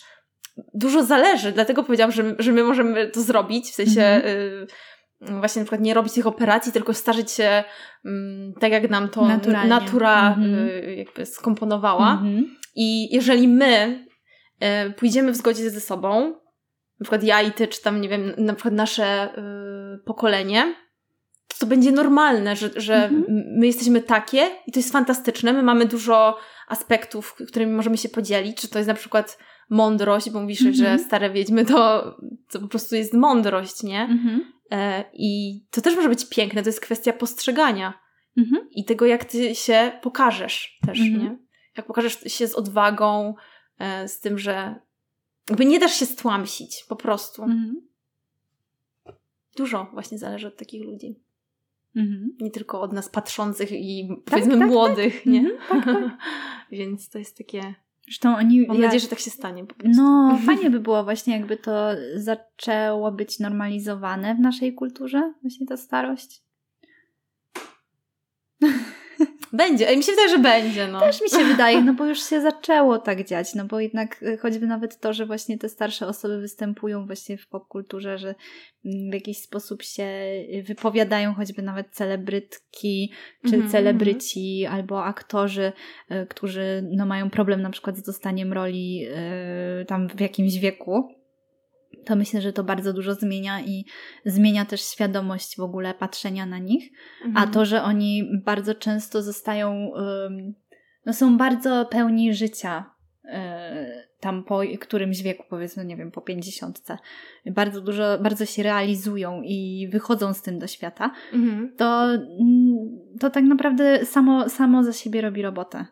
dużo zależy, dlatego powiedziałam, że, że my możemy to zrobić, w sensie Mhm. y, właśnie na przykład nie robić tych operacji, tylko starzyć się mm, tak, jak nam to Naturalnie. natura Mhm. y, jakby skomponowała. Mhm. I jeżeli my e, pójdziemy w zgodzie ze sobą, na przykład ja i ty, czy tam, nie wiem, na przykład nasze y, pokolenie, to, będzie normalne, że, że Mhm. my jesteśmy takie i to jest fantastyczne. My mamy dużo aspektów, którymi możemy się podzielić, czy to jest na przykład mądrość, bo mówisz, Mhm. że stare wiedźmy to, to po prostu jest mądrość, nie? Mhm. E, I to też może być piękne, to jest kwestia postrzegania Mhm. i tego, jak ty się pokażesz też, Mhm. nie? Jak pokażesz się z odwagą, e, z tym, że jakby nie dasz się stłamsić, po prostu. Mhm. dużo właśnie zależy od takich ludzi. Mhm. Nie tylko od nas patrzących i powiedzmy tak, młodych, tak. nie? Mhm, tak, tak. Więc to jest takie. Zresztą oni. Mam ja- nadzieję, że tak się stanie po prostu. No, fajnie by było właśnie, jakby to zaczęło być normalizowane w naszej kulturze, właśnie ta starość. Będzie, Ej, mi się wydaje, że będzie. No. Też mi się wydaje, no bo już się zaczęło tak dziać, no bo jednak y, choćby nawet to, że właśnie te starsze osoby występują właśnie w popkulturze, że mm, w jakiś sposób się wypowiadają, choćby nawet celebrytki, czy Mhm, celebryci, albo aktorzy, y, którzy no, mają problem na przykład z dostaniem roli y, tam w jakimś wieku. To myślę, że to bardzo dużo zmienia i zmienia też świadomość w ogóle patrzenia na nich. A Mhm. to, że oni bardzo często zostają, no są bardzo pełni życia y, tam po którymś wieku, powiedzmy, nie wiem, po pięćdziesiątce. Bardzo dużo, bardzo się realizują i wychodzą z tym do świata. Mhm. To, mm, to tak naprawdę samo, samo za siebie robi robotę.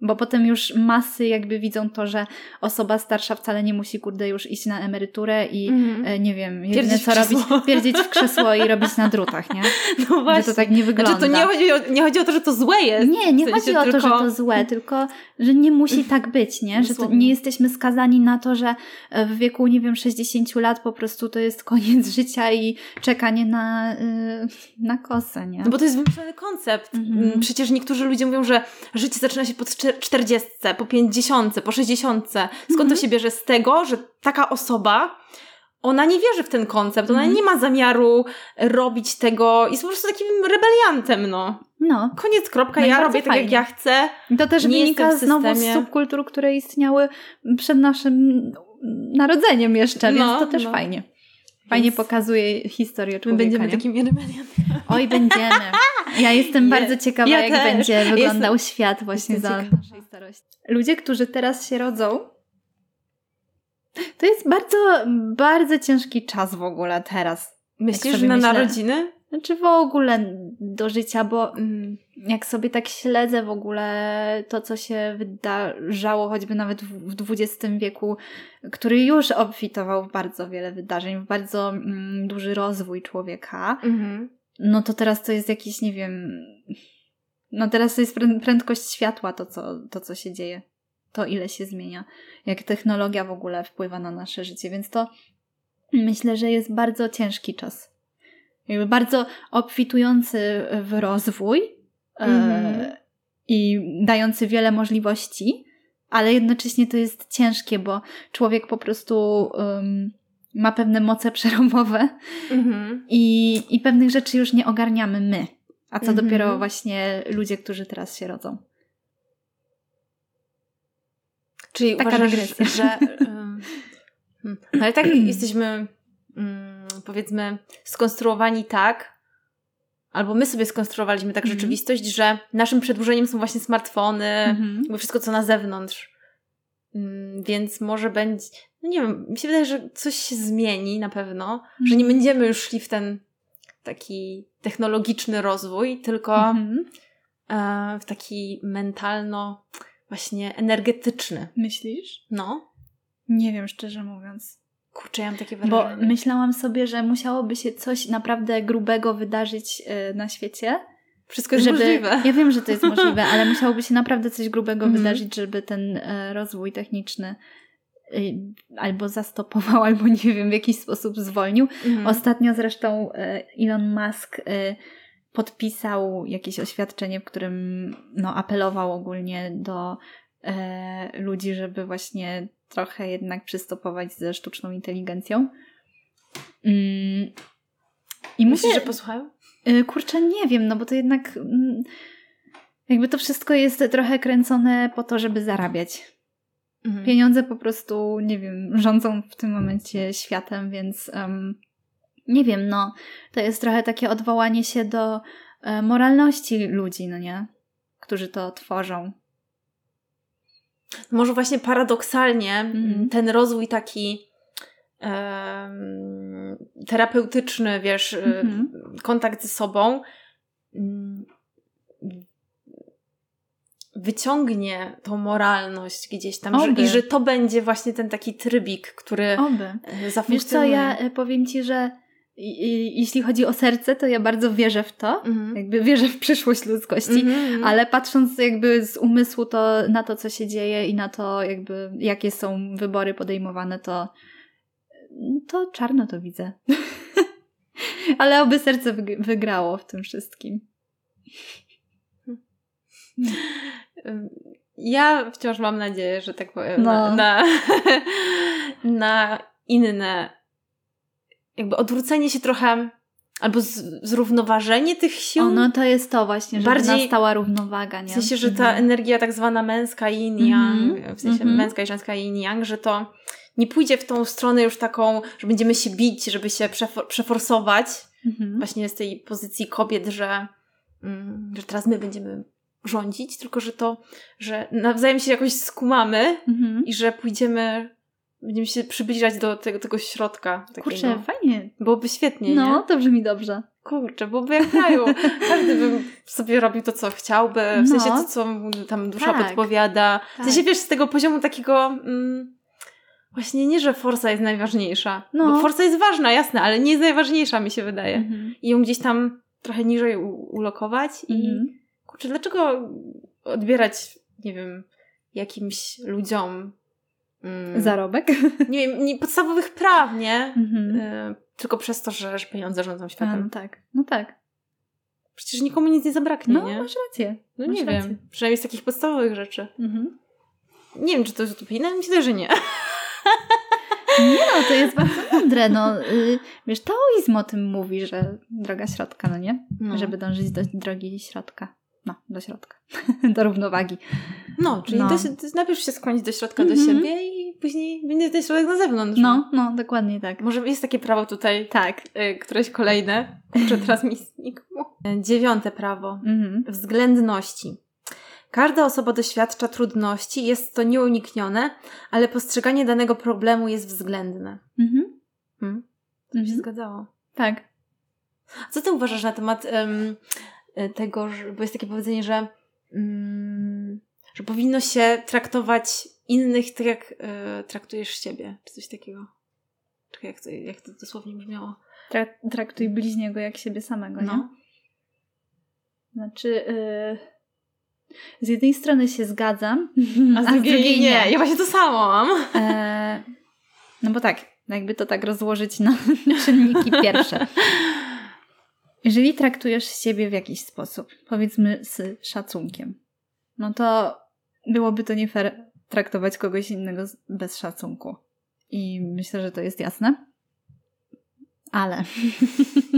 Bo potem już masy jakby widzą to, że osoba starsza wcale nie musi, kurde, już iść na emeryturę i mhm. e, nie wiem, jedyne co robić, pierdzić w krzesło i robić na drutach, nie? No właśnie. Że to tak nie znaczy, wygląda. Znaczy, to nie chodzi, o, nie chodzi o to, że to złe jest. Nie, nie w sensie chodzi o to, że to złe, tylko że nie musi tak być, nie? Że nie jesteśmy skazani na to, że e, w wieku, nie wiem, 60 lat po prostu to jest koniec życia i czekanie na, e, na kosę, nie? No bo to jest wymyślony koncept. Mhm. Mm, przecież niektórzy ludzie mówią, że życie zaczyna się pod 40 czterdziestce, po pięćdziesiątce, po sześćdziesiątce. Skąd mhm. to się bierze? Z tego, że taka osoba ona nie wierzy w ten koncept, ona mhm. nie ma zamiaru robić tego, jest po prostu takim rebeliantem, no. No. Koniec, kropka, no ja robię fajnie. tak, jak ja chcę. To też nie wynika znowu z subkultur, które istniały przed naszym narodzeniem jeszcze, no, więc to też no. fajnie. Fajnie pokazuje historię My człowieka, będziemy nie? takimi rebeliantami. Oj, będziemy. Ja jestem Je- bardzo ciekawa, ja jak też. będzie wyglądał świat właśnie jestem za ciekawa. naszej starości. Ludzie, którzy teraz się rodzą, to jest bardzo, bardzo ciężki czas w ogóle teraz. Myślisz, że na myślę- narodziny? Znaczy w ogóle do życia, bo Mm. Jak sobie tak śledzę w ogóle to, co się wydarzało choćby nawet w XX wieku, który już obfitował w bardzo wiele wydarzeń, w bardzo mm, duży rozwój człowieka, Mhm. no to teraz to jest jakiś, nie wiem, no teraz to jest prę- prędkość światła to co, to, co się dzieje. To, ile się zmienia. Jak technologia w ogóle wpływa na nasze życie, więc to myślę, że jest bardzo ciężki czas. Jakby bardzo obfitujący w rozwój Mhm. e, i dający wiele możliwości, ale jednocześnie to jest ciężkie, bo człowiek po prostu em, ma pewne moce przerobowe Mhm. i, i pewnych rzeczy już nie ogarniamy my. A co Mhm. dopiero właśnie ludzie, którzy teraz się rodzą. Czyli Taka uważasz, że... no ale tak jesteśmy, ym, powiedzmy, skonstruowani tak, albo my sobie skonstruowaliśmy tak Mhm. rzeczywistość, że naszym przedłużeniem są właśnie smartfony, Mhm. jakby wszystko, co na zewnątrz. Ym, Więc może będzie... No nie wiem, mi się wydaje, że coś się zmieni na pewno, że nie będziemy już szli w ten taki technologiczny rozwój, tylko Mhm. e, w taki mentalno właśnie energetyczny. Myślisz? No. Nie wiem, szczerze mówiąc. Kurczę, ja mam takie Bo wrażenie. myślałam sobie, że musiałoby się coś naprawdę grubego wydarzyć e, na świecie. Wszystko jest żeby, możliwe. Ja wiem, że to jest możliwe, ale musiałoby się naprawdę coś grubego Mhm. wydarzyć, żeby ten e, rozwój techniczny y, albo zastopował, albo nie wiem, w jakiś sposób zwolnił. Mhm. Ostatnio zresztą e, Elon Musk e, podpisał jakieś oświadczenie, w którym no, apelował ogólnie do e, ludzi, żeby właśnie trochę jednak przystopować ze sztuczną inteligencją. Mm. I Myślisz, że posłuchają? Y, Kurczę, nie wiem, no bo to jednak mm, jakby to wszystko jest trochę kręcone po to, żeby zarabiać. Mhm. Pieniądze po prostu, nie wiem, rządzą w tym momencie światem, więc em, nie wiem, no to jest trochę takie odwołanie się do e, moralności ludzi, no nie? Którzy to tworzą. Może właśnie paradoksalnie Mhm. ten rozwój taki terapeutyczny, wiesz, Mhm. kontakt ze sobą mm, wyciągnie tą moralność gdzieś tam że, i że to będzie właśnie ten taki trybik, który Oby. e, Wiesz co, zafunkcjonuje. ja e, powiem Ci, że jeśli chodzi o serce, to ja bardzo wierzę w to, Mhm. jakby wierzę w przyszłość ludzkości, Mhm. ale patrząc jakby z umysłu to na to, co się dzieje i na to jakby jakie są wybory podejmowane, to to czarno to widzę. ale oby serce wyg- wygrało w tym wszystkim. Ym, Ja wciąż mam nadzieję, że tak powiem, No. na, na inne, jakby odwrócenie się trochę, albo z, zrównoważenie tych sił. O, no to jest to właśnie, żeby Bardziej- nastała równowaga, nie? W sensie, że ta Mhm. energia tak zwana męska yin yang, Mhm. w sensie Mhm. męska i żeńska yin yang, że to nie pójdzie w tą stronę już taką, że będziemy się bić, żeby się przefor- przeforsować Mhm. właśnie z tej pozycji kobiet, że, mm, że teraz my będziemy rządzić, tylko że to, że nawzajem się jakoś skumamy Mhm. i że pójdziemy, będziemy się przybliżać do tego, tego środka. Takiego. Kurczę, fajnie. Byłoby świetnie, No, nie? to brzmi dobrze. Kurczę, byłoby jak w kraju. Każdy by sobie robił to, co chciałby, w No. sensie to, co mu tam dusza Tak. podpowiada. W Tak. sensie, wiesz, z tego poziomu takiego... Mm, właśnie nie, że forsa jest najważniejsza. No. Bo forsa jest ważna, jasne, ale nie jest najważniejsza, mi się wydaje. Mhm. I ją gdzieś tam trochę niżej ulokować i Mhm. kurczę, dlaczego odbierać, nie wiem, jakimś ludziom mm, Zarobek. nie wiem, nie, podstawowych praw, nie? Y, tylko przez to, że, że pieniądze rządzą A, światem. no tak, no tak. Przecież nikomu nic nie zabraknie, No, nie? masz rację. No masz nie rację. wiem. Przynajmniej z takich podstawowych rzeczy. Mhm. Nie wiem, czy to jest utopijne, myślę, że nie. Nie no, to jest bardzo mądre. No, y, wiesz, taoizm o tym mówi, że droga środka, no nie? No, Żeby dążyć do drogi środka. No, do środka. do równowagi. no czyli No. Najpierw się skłonić do środka Mhm. do siebie i później będzie ten środek na zewnątrz. No, no, dokładnie tak. Może jest takie prawo tutaj, Tak. y, któreś kolejne. Kurczę, teraz mi znikło. Dziewiąte prawo. Mhm. Względności. Każda osoba doświadcza trudności, jest to nieuniknione, ale postrzeganie danego problemu jest względne. Mhm. Hmm? To mi się Mhm. zgadzało. Tak. Co ty uważasz na temat em, tego, że, bo jest takie powiedzenie, że, mm, że powinno się traktować innych tak, jak e, traktujesz siebie, czy coś takiego? Czekaj, jak to, jak to dosłownie brzmiało? Tra- traktuj bliźniego jak siebie samego, nie? No. Znaczy, y, z jednej strony się zgadzam, A z drugiej, nie. Ja właśnie to samo mam. E, no bo tak, jakby to tak rozłożyć na czynniki pierwsze. Jeżeli traktujesz siebie w jakiś sposób, powiedzmy z szacunkiem, no to byłoby to nie fair traktować kogoś innego bez szacunku. I myślę, że to jest jasne. Ale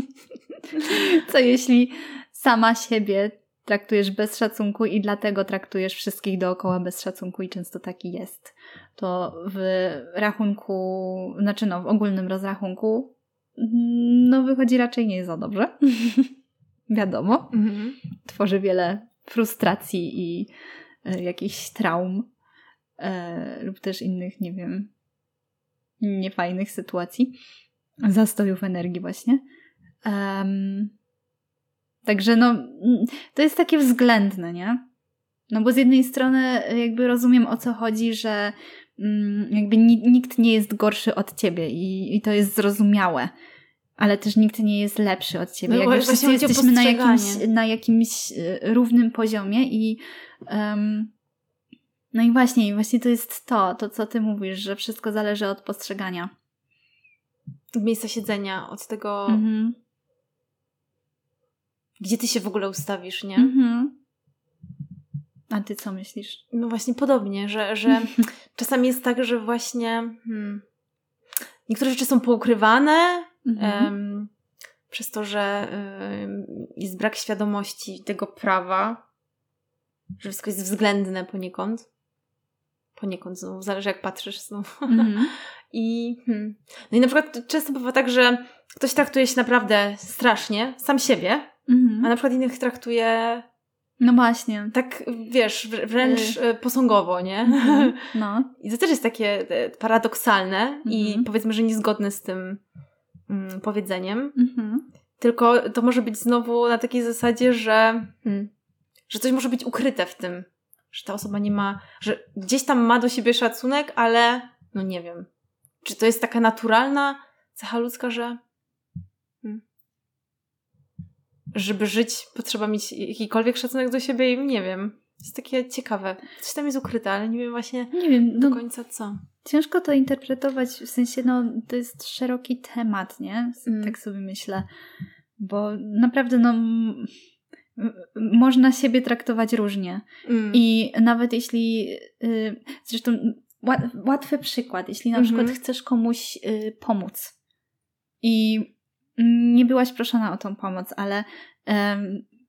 co jeśli sama siebie traktujesz bez szacunku i dlatego traktujesz wszystkich dookoła bez szacunku i często taki jest. To w rachunku, znaczy no w ogólnym rozrachunku no wychodzi raczej nie za dobrze. Wiadomo. Mhm. Tworzy wiele frustracji i e, jakichś traum e, lub też innych, nie wiem, niefajnych sytuacji. Zastojów energii właśnie. Em, Także no, mm, to jest takie względne, nie? No bo z jednej strony jakby rozumiem o co chodzi, że jakby ni- nikt nie jest gorszy od ciebie i, i to jest zrozumiałe. Ale też nikt nie jest lepszy od ciebie. No jakby wszyscy jesteśmy na jakimś, na jakimś e, równym poziomie i em, no i właśnie, i właśnie to jest to, to co ty mówisz, że wszystko zależy od postrzegania. Od miejsca siedzenia, od tego, Mhm. gdzie ty się w ogóle ustawisz, nie? Mhm. A ty co myślisz? No właśnie podobnie, że, że czasami jest tak, że właśnie hmm, niektóre rzeczy są poukrywane Mhm. em, przez to, że em, jest brak świadomości tego prawa, że wszystko jest względne poniekąd. Poniekąd znowu, zależy jak patrzysz znowu. Mhm. I, hmm. No i na przykład często bywa tak, że ktoś traktuje się naprawdę strasznie, sam siebie, a Mhm. na przykład innych traktuje No właśnie. tak, wiesz, wr- wręcz e, posągowo, nie? Mhm. No. I to też jest takie e, paradoksalne i Mhm. powiedzmy, że niezgodne z tym mm, powiedzeniem. Mhm. Tylko to może być znowu na takiej zasadzie, że, hmm, że coś może być ukryte w tym, że ta osoba nie ma, że gdzieś tam ma do siebie szacunek, ale no nie wiem. Czy to jest taka naturalna cecha ludzka, że żeby żyć, potrzeba mieć jakikolwiek szacunek do siebie i nie wiem. Jest takie ciekawe. Coś tam jest ukryte, ale nie wiem właśnie nie wiem, do no, końca co. Ciężko to interpretować, w sensie, no, to jest szeroki temat, nie? Mm. Tak sobie myślę. Bo naprawdę, no, można siebie traktować różnie. Mm. I nawet jeśli, y, zresztą łatwy przykład, jeśli na mm -hmm. przykład chcesz komuś y, pomóc i nie byłaś proszona o tą pomoc, ale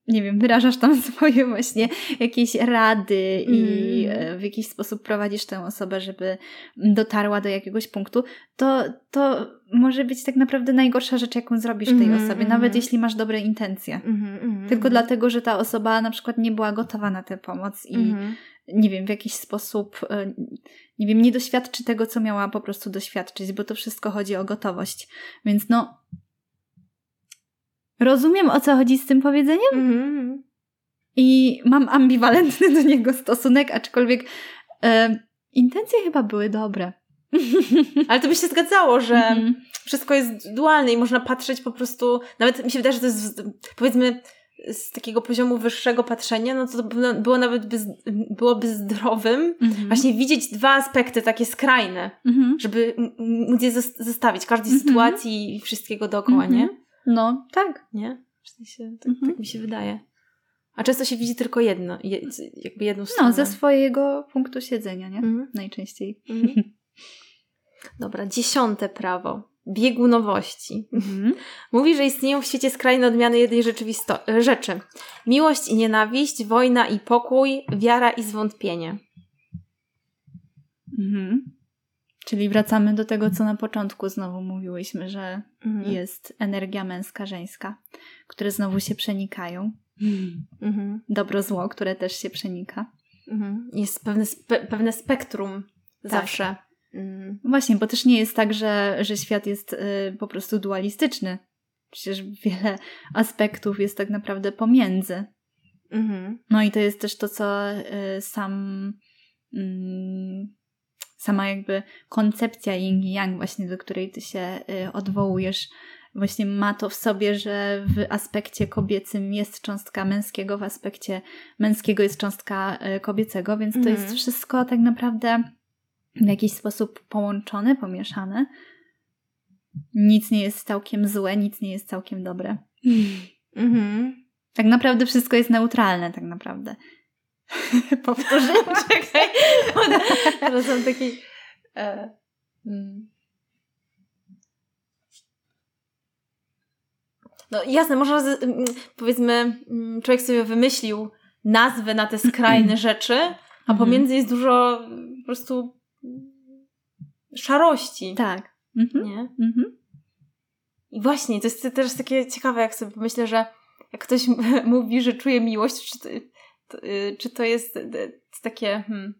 nie wiem, wyrażasz tam swoje właśnie jakieś rady mm. i e, w jakiś sposób prowadzisz tę osobę, żeby dotarła do jakiegoś punktu, to, to może być tak naprawdę najgorsza rzecz, jaką zrobisz tej mm, osobie, nawet mhm. jeśli masz dobre intencje. Mm, Tylko dlatego, że ta osoba na przykład nie była gotowa na tę pomoc i mhm. nie wiem, w jakiś sposób, e, nie wiem, nie doświadczy tego, co miała po prostu doświadczyć, bo to wszystko chodzi o gotowość. Więc no, Rozumiem o co chodzi z tym powiedzeniem mm. i mam ambiwalentny do niego stosunek, aczkolwiek e, intencje chyba były dobre. Ale to by się zgadzało, że mm -hmm. wszystko jest dualne i można patrzeć po prostu, nawet mi się wydaje, że to jest powiedzmy z takiego poziomu wyższego patrzenia, no to, było, nawet by, byłoby zdrowym mm -hmm. właśnie widzieć dwa aspekty takie skrajne, mm -hmm. żeby móc je zestawić, każdej mhm. sytuacji i wszystkiego dookoła, nie? No, tak. Nie? W sensie, tak, mhm. tak mi się wydaje. A często się widzi tylko jedno, jakby jedną stronę. No, ze swojego punktu siedzenia, nie? Mhm. Najczęściej. Mhm. Dobra, dziesiąte prawo. Biegunowości. Mhm. Mówi, że istnieją w świecie skrajne odmiany jednej rzeczy. Miłość i nienawiść, wojna i pokój, wiara i zwątpienie. Mhm. Czyli wracamy do tego, co na początku znowu mówiłyśmy, że mhm. jest energia męska, żeńska, które znowu się przenikają. Mhm. Dobro, zło, które też się przenika. Mhm. Jest pewne, spe pewne spektrum tak. zawsze. Mhm. Właśnie, bo też nie jest tak, że, że świat jest y, po prostu dualistyczny. Przecież wiele aspektów jest tak naprawdę pomiędzy. Mhm. No i to jest też to, co y, sam. Y, sama jakby koncepcja yin i yang właśnie, do której ty się y, odwołujesz, właśnie ma to w sobie, że w aspekcie kobiecym jest cząstka męskiego, w aspekcie męskiego jest cząstka y, kobiecego, więc to jest mhm. wszystko tak naprawdę w jakiś sposób połączone, pomieszane. Nic nie jest całkiem złe, nic nie jest całkiem dobre. Mhm. Tak naprawdę wszystko jest neutralne, tak naprawdę. Powtórzę, czekaj. Teraz mam taki... E, mm. No jasne, można z, mm, powiedzmy, mm, człowiek sobie wymyślił nazwę na te skrajne rzeczy, a mhm. pomiędzy jest dużo po prostu szarości. Tak. Mhm. Nie? Mhm. I właśnie, to jest też takie ciekawe, jak sobie pomyślę, że jak ktoś mówi, że czuje miłość, czy, czy to jest y, takie, hmm,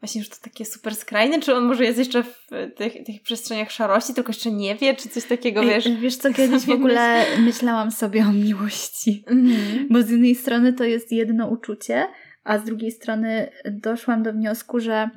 właśnie już to takie super skrajne, czy on może jest jeszcze w tych, tych przestrzeniach szarości, tylko jeszcze nie wie, czy coś takiego, wiesz? Wiesz co, kiedyś w ogóle myślałam sobie o miłości, mm-hmm. bo z jednej strony to jest jedno uczucie, a z drugiej strony doszłam do wniosku, że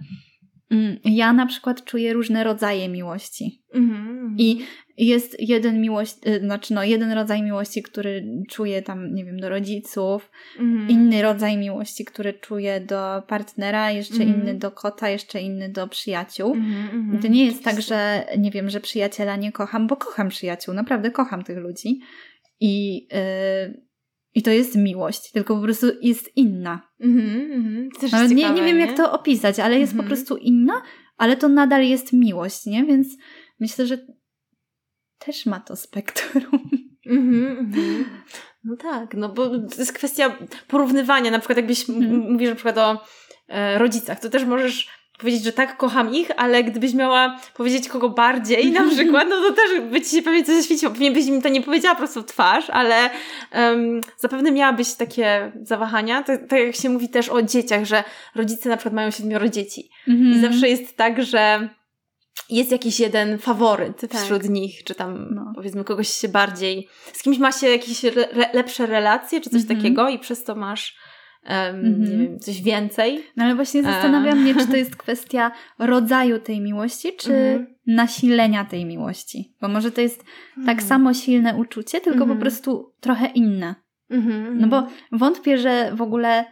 mm, ja na przykład czuję różne rodzaje miłości. Mm-hmm. I jest jeden miłość, y, znaczy no, jeden rodzaj miłości, który czuję tam, nie wiem, do rodziców, mm. inny rodzaj miłości, który czuję do partnera, jeszcze mm. inny do kota, jeszcze inny do przyjaciół. Mm, to nie jest tak, że nie wiem, że przyjaciela nie kocham, bo kocham przyjaciół, naprawdę kocham tych ludzi. I, yy, i to jest miłość, tylko po prostu jest inna. Mm, Nawet nie, nie wiem, nie? jak to opisać, ale jest po mhm. prostu inna, ale to nadal jest miłość, nie? Więc myślę, że też ma to spektrum. Mm-hmm, mm-hmm. No tak, no bo to jest kwestia porównywania. Na przykład jakbyś mm. mówisz na przykład o e, rodzicach, to też możesz powiedzieć, że tak, kocham ich, ale gdybyś miała powiedzieć kogo bardziej na przykład, no to też by ci się pewnie coś zaświeciło. Pewnie byś mi to nie powiedziała prosto w twarz, ale um, zapewne miałabyś takie zawahania. Tak, tak, jak się mówi też o dzieciach, że rodzice na przykład mają siedmioro dzieci. Mm-hmm. I zawsze jest tak, że jest jakiś jeden faworyt tak. wśród nich, czy tam no. powiedzmy kogoś się bardziej, z kimś ma się jakieś re, lepsze relacje, czy coś mm -hmm. takiego i przez to masz um, mm -hmm. wiem, coś więcej. No ale właśnie zastanawiam e... mnie, czy to jest kwestia rodzaju tej miłości, czy mm -hmm. nasilenia tej miłości. Bo może to jest tak mhm. samo silne uczucie, tylko po mhm. prostu trochę inne. Mhm, No bo mhm. wątpię, że w ogóle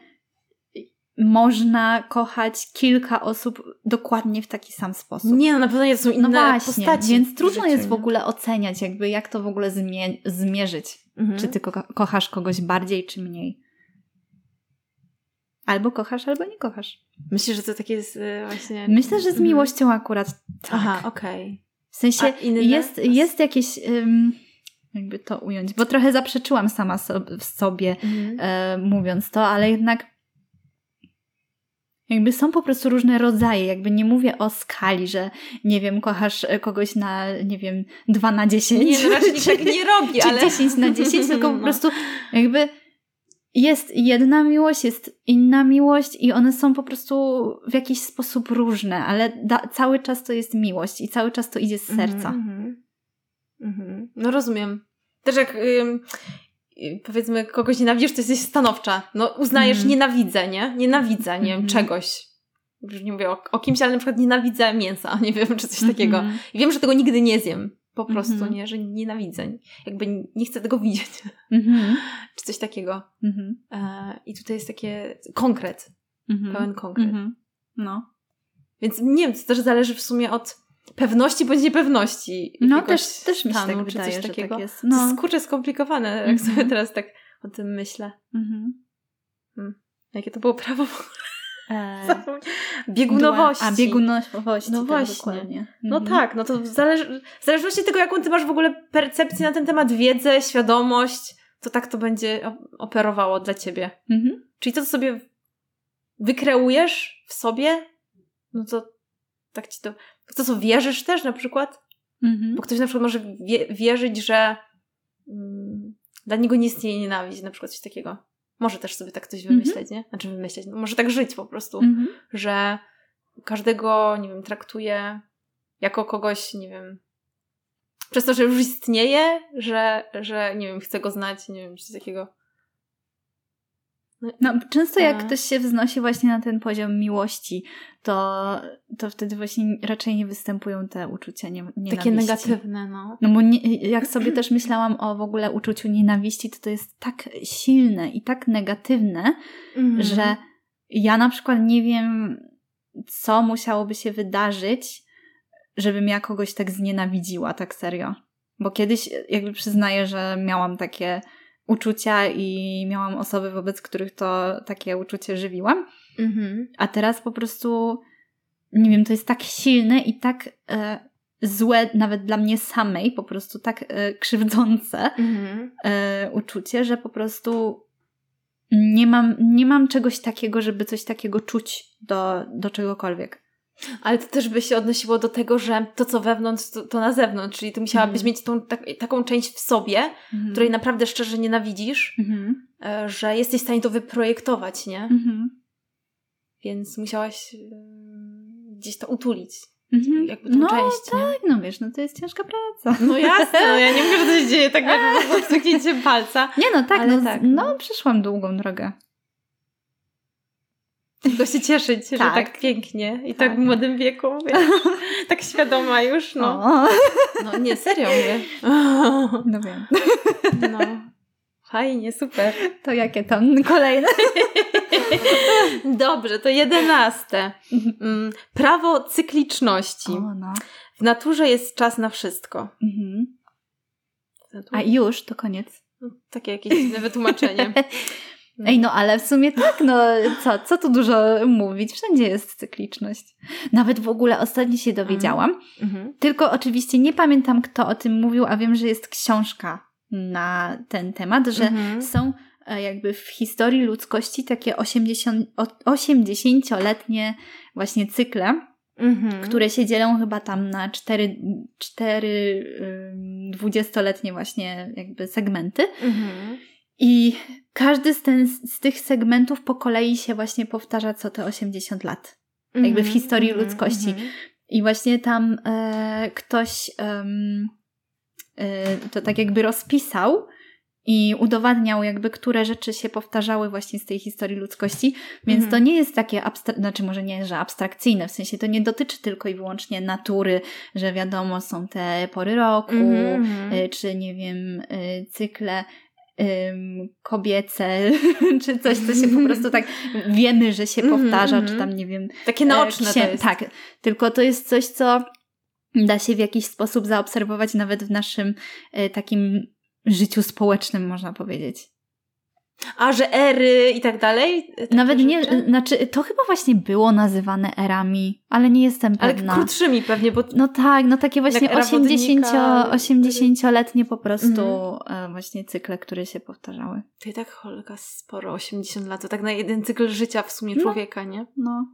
można kochać kilka osób dokładnie w taki sam sposób. Nie, no na pewno są inne no właśnie, postaci. więc trudno jest w ogóle oceniać, jakby jak to w ogóle zmie- zmierzyć. Mhm. Czy ty ko- kochasz kogoś bardziej, czy mniej. Albo kochasz, albo nie kochasz. Myślisz, że to takie jest y, właśnie... Myślę, że z Mhm. miłością akurat tak. Aha, okej. W sensie jest, jest jakieś, ym, jakby to ująć, bo trochę zaprzeczyłam sama so, w sobie, Mhm. e, mówiąc to, ale jednak jakby są po prostu różne rodzaje, jakby nie mówię o skali, że nie wiem, kochasz e, kogoś na, nie wiem, 2 na 10. Nie, no raczej tak nie robi, czy ale... 10 na 10, tylko po No. prostu jakby jest jedna miłość, jest inna miłość i one są po prostu w jakiś sposób różne, ale da, cały czas to jest miłość i cały czas to idzie z serca. Mhm, mhm. No rozumiem. Też jak ym, powiedzmy kogoś nienawidzisz, to jesteś stanowcza. No uznajesz, Mhm. nienawidzę, nie? Nienawidzę, nie wiem, Mhm. czegoś. Już nie mówię o, o kimś, ale na przykład nienawidzę mięsa, nie wiem, czy coś takiego. Mhm. I wiem, że tego nigdy nie zjem. Po prostu, Mhm. nie? Że nienawidzę. Jakby nie chcę tego widzieć. Mhm. czy coś takiego. E, I tutaj jest takie konkret. Pełen konkret. No. Więc nie wiem, to też zależy w sumie od pewności bądź niepewności. No też, też mi się tak czy wydaje, coś że takiego. tak jest. To No. jest kurczę skomplikowane, jak Mhm. sobie teraz tak o tym myślę. Mhm. Jakie to było prawo? E, Biegunowości. A, biegunowości. No tak, właśnie. Dokładnie. No Mhm. tak, no to w, zależ- w zależności od tego, jaką ty masz w ogóle percepcję na ten temat, wiedzę, świadomość, to tak to będzie operowało dla ciebie. Mhm. Czyli to, co sobie wykreujesz w sobie, no to tak ci to... W to, co wierzysz też na przykład, Mhm. Bo ktoś na przykład może wie, wierzyć, że mm, dla niego nie istnieje nienawiść, na przykład coś takiego. Może też sobie tak coś Mhm. wymyśleć, nie? Znaczy wymyśleć, no może tak żyć po prostu, Mhm. że każdego, nie wiem, traktuje jako kogoś, nie wiem, przez to, że już istnieje, że, że nie wiem, chce go znać, nie wiem, coś takiego. No, często jak A. ktoś się wznosi właśnie na ten poziom miłości, to, to wtedy właśnie raczej nie występują te uczucia nie, nienawiści. Takie negatywne, no. No bo nie, jak sobie też myślałam o w ogóle uczuciu nienawiści, to to jest tak silne i tak negatywne, Mhm. że ja na przykład nie wiem, co musiałoby się wydarzyć, żebym ja kogoś tak znienawidziła, tak serio. Bo kiedyś jakby przyznaję, że miałam takie uczucia i miałam osoby, wobec których to takie uczucie żywiłam, Mhm. a teraz po prostu, nie wiem, to jest tak silne i tak e, złe nawet dla mnie samej, po prostu tak e, krzywdzące Mhm. e, uczucie, że po prostu nie mam, nie mam czegoś takiego, żeby coś takiego czuć do, do czegokolwiek. Ale to też by się odnosiło do tego, że to, co wewnątrz, to, to na zewnątrz. Czyli ty musiałabyś Mhm. mieć tą, tak, taką część w sobie, Mhm. której naprawdę szczerze nienawidzisz, e, że jesteś w stanie to wyprojektować, nie? Mhm. Więc musiałaś e, gdzieś to utulić. Mhm. Jakby tą No część, nie? tak, no wiesz, no to jest ciężka praca. No jasne, no ja nie mówię, że to się dzieje tak jak po palca. Nie no, tak, no, tak, no no. przeszłam długą drogę. Tylko się cieszyć, że Tak. tak pięknie i tak, Tak. w młodym wieku, wiesz, tak świadoma już, no. O, No nie, serio mówię. no wiem. No. Fajnie, super. To jakie tam kolejne? Dobrze, to jedenaste. Mm, Prawo cykliczności. O, no. W naturze jest czas na wszystko. Mhm. A już, to koniec. No, takie jakieś dziwne wytłumaczenie. Ej, no ale w sumie tak, no co, co tu dużo mówić, wszędzie jest cykliczność. Nawet w ogóle ostatnio się dowiedziałam, Mhm. tylko oczywiście nie pamiętam kto o tym mówił, a wiem, że jest książka na ten temat, że Mhm. są e, jakby w historii ludzkości takie 80, o- 80-letnie właśnie cykle, Mhm. które się dzielą chyba tam na cztery, cztery dwudziestoletnie właśnie jakby segmenty. Mhm. I każdy z, ten, z tych segmentów po kolei się właśnie powtarza co te 80 lat. Jakby w Mhm. historii Mhm. ludzkości. Mhm. I właśnie tam e, ktoś e, to tak jakby rozpisał i udowadniał jakby, które rzeczy się powtarzały właśnie z tej historii ludzkości, więc Mhm. to nie jest takie, abstra- znaczy może nie, że abstrakcyjne, w sensie to nie dotyczy tylko i wyłącznie natury, że wiadomo są te pory roku, Mhm. y, czy nie wiem, y, cykle kobiece, czy coś, co się po prostu tak wiemy, że się Mhm, powtarza, mhm. czy tam nie wiem. Takie naoczne e, to księ- jest. Tak, tylko to jest coś, co da się w jakiś sposób zaobserwować nawet w naszym e, takim życiu społecznym, można powiedzieć. A, że ery i tak dalej? Takie Nawet nie, rzeczy? znaczy to chyba właśnie było nazywane erami, ale nie jestem Ale pewna. krótszymi pewnie, bo No tak, no takie właśnie Jak era 80, wodnika, 80-letnie po prostu Mhm. e, właśnie cykle, które się powtarzały. to i tak Holga sporo, 80 lat, to tak na jeden cykl życia w sumie No. człowieka, nie? No,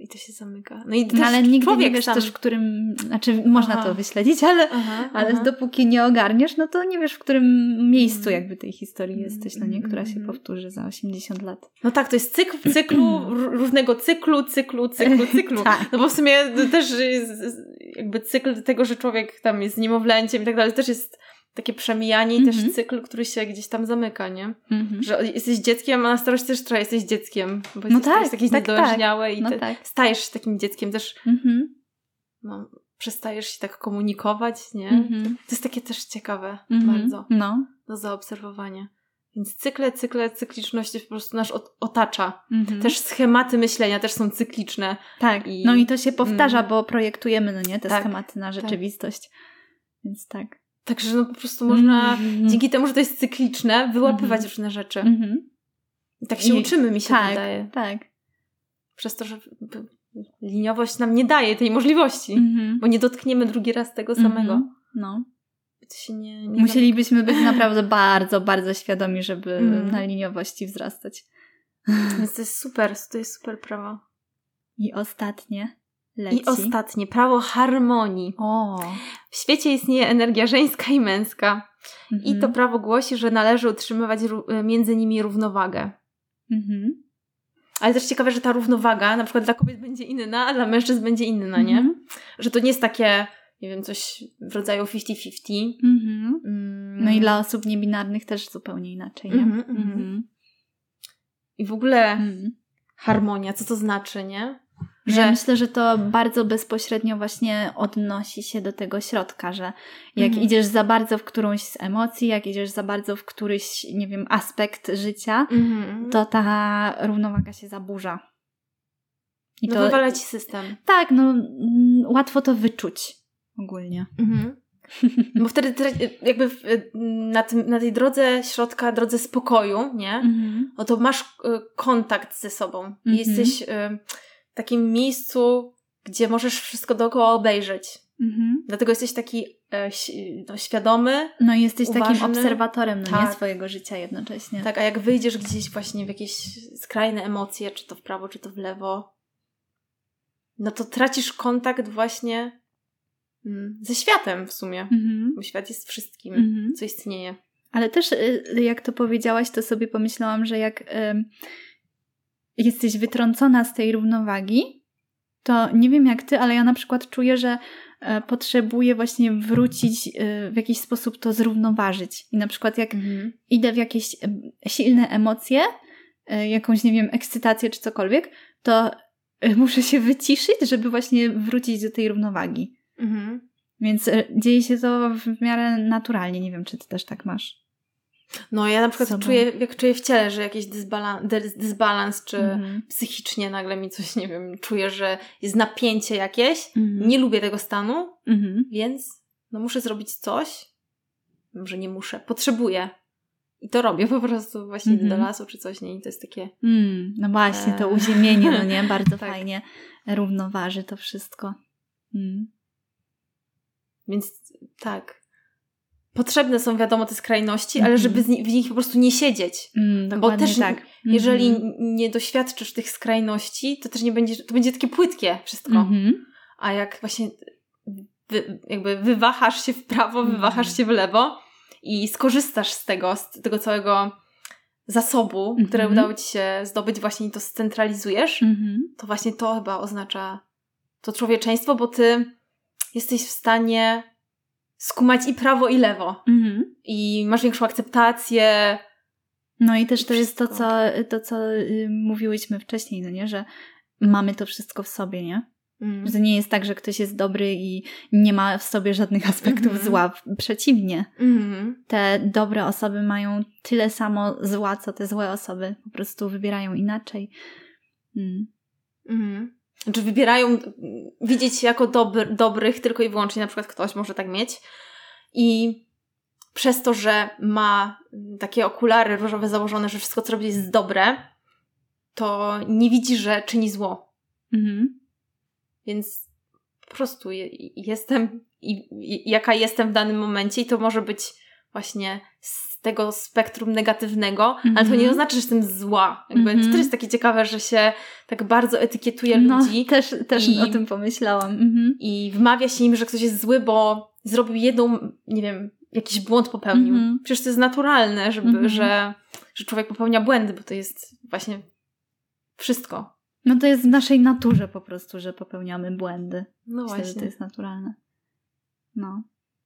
I to się zamyka. No i no ale nigdy nie wiesz sam... też w którym, znaczy można Aha. to wyśledzić, ale, Aha, ale aha. dopóki nie ogarniesz, no to nie wiesz w którym miejscu Mhm. jakby tej historii jesteś, no nie, która się powtórzy za 80 lat. No tak, to jest cykl cyklu, różnego cyklu, cyklu, cyklu, cyklu. Tak. No bo w sumie też jest jakby cykl tego, że człowiek tam jest niemowlęciem i tak dalej, też jest takie przemijanie i Mhm. też cykl, który się gdzieś tam zamyka, nie? Mhm. Że jesteś dzieckiem, a na starość też trochę jesteś dzieckiem, bo No jesteś tak, jakieś tak, tak. niedojrzeźniałe i No tak. stajesz się takim dzieckiem, też Mhm. no, przestajesz się tak komunikować, nie? Mhm. To jest takie też ciekawe Mhm. bardzo No. do zaobserwowania. Więc cykle, cykle, cykliczność po prostu nas ot- otacza. Mhm. Też schematy myślenia też są cykliczne. Tak, I- no i to się powtarza, Mm. bo projektujemy, no nie, te Tak, schematy na rzeczywistość. Więc tak. Także no po prostu można Mhm. dzięki temu, że to jest cykliczne, wyłapywać Mhm. różne rzeczy. Mhm. I tak się I- uczymy, mi się tak, wydaje. tak. Przez to, że liniowość nam nie daje tej możliwości. Mhm. Bo nie dotkniemy drugi raz tego samego. Mhm. No. To się nie, nie Musielibyśmy być naprawdę bardzo, bardzo świadomi, żeby Mhm. na liniowości wzrastać. Więc to jest super, to jest super prawo. I ostatnie leci. I ostatnie, prawo harmonii. O. W świecie istnieje energia żeńska i męska. I to Mhm. prawo głosi, że należy utrzymywać ró- między nimi równowagę. Mhm. Ale też ciekawe, że ta równowaga na przykład dla kobiet będzie inna, a dla mężczyzn będzie inna, nie? Mhm. Że to nie jest takie, nie wiem, coś w rodzaju 50-50. Mhm. Mm. No i dla osób niebinarnych też zupełnie inaczej, nie? Mhm, mhm. I w ogóle Mhm. harmonia, co to znaczy, nie? Że Że myślę, że to bardzo bezpośrednio właśnie odnosi się do tego środka, że jak Mhm. idziesz za bardzo w którąś z emocji, jak idziesz za bardzo w któryś, nie wiem, aspekt życia, Mhm. to ta równowaga się zaburza. I no to wywala ci system. tak, no mm, łatwo to wyczuć ogólnie. Mhm. Bo wtedy jakby w, na, tym, na tej drodze środka, drodze spokoju, nie? Mhm. No to masz y, kontakt ze sobą. Mhm. Jesteś y, takim miejscu, gdzie możesz wszystko dookoła obejrzeć. Mhm. Dlatego jesteś taki e, no, świadomy. No i jesteś takim Uważny. obserwatorem, no nie, Tak. swojego życia jednocześnie. Tak, a jak wyjdziesz gdzieś właśnie w jakieś skrajne emocje, czy to w prawo, czy to w lewo, no to tracisz kontakt właśnie mm, ze światem w sumie. Mhm. Bo świat jest wszystkim, Mhm. co istnieje. Ale też y, jak to powiedziałaś, to sobie pomyślałam, że jak ym, jesteś wytrącona z tej równowagi, to nie wiem jak ty, ale ja na przykład czuję, że e, potrzebuję właśnie wrócić y, w jakiś sposób to zrównoważyć. I na przykład jak idę w jakieś em, silne emocje, e, jakąś, nie wiem, ekscytację czy cokolwiek, to e, muszę się wyciszyć, żeby właśnie wrócić do tej równowagi. Mhm. Więc e, dzieje się to w miarę naturalnie. Nie wiem, czy ty też tak masz. No ja na przykład Sobą. czuję, jak czuję w ciele, że jakiś dysbalans, dys- dysbalans czy Mhm. psychicznie nagle mi coś, nie wiem, czuję, że jest napięcie jakieś. Mhm. Nie lubię tego stanu, Mhm. więc no muszę zrobić coś. Może nie muszę, potrzebuję. I to robię po prostu właśnie do lasu czy coś, nie? I to jest takie... Mm, no właśnie, to Eee. uziemienie, no nie? Bardzo Tak. fajnie równoważy to wszystko. Mm. Więc tak. Potrzebne są, wiadomo, te skrajności, ale Mhm. żeby w nich po prostu nie siedzieć. Mm, dokładnie też tak. Jeżeli Mhm. nie doświadczysz tych skrajności, to też nie będzie, to będzie takie płytkie wszystko. Mhm. A jak właśnie wy, jakby wywahasz się w prawo, Mhm. wywahasz się w lewo i skorzystasz z tego, z tego całego zasobu, Mhm. które udało ci się zdobyć, właśnie i to scentralizujesz, to właśnie to chyba oznacza to człowieczeństwo, bo ty jesteś w stanie skumać i prawo, i lewo. Mhm. I masz większą akceptację. No i też to jest to, Wszystko. co, to, co y, mówiłyśmy wcześniej, no nie? Że mamy to wszystko w sobie, nie? Mm. Że nie jest tak, że ktoś jest dobry i nie ma w sobie żadnych aspektów mm. zła. Przeciwnie. Mm. Te dobre osoby mają tyle samo zła, co te złe osoby. Po prostu wybierają inaczej. Mm. Mhm. Znaczy wybierają widzieć się jako dobry, dobrych tylko i wyłącznie, na przykład ktoś może tak mieć. I przez to, że ma takie okulary różowe założone, że wszystko, co robi jest dobre, to nie widzi, że czyni zło. Mhm. Więc po prostu jestem i, jaka jestem w danym momencie i to może być właśnie z tego spektrum negatywnego, mm -hmm. ale to nie mhm. oznacza, że jestem zła. Jakby mm -hmm. To też jest takie ciekawe, że się tak bardzo etykietuje no, ludzi. Też, też i, o tym pomyślałam. Mm -hmm. I wmawia się im, że ktoś jest zły, bo zrobił jedną, nie wiem, jakiś błąd popełnił. Mhm. Przecież to jest naturalne, żeby, mhm. że, że człowiek popełnia błędy, bo to jest właśnie wszystko. No to jest w naszej naturze po prostu, że popełniamy błędy. No Myślę, właśnie. to jest naturalne. No.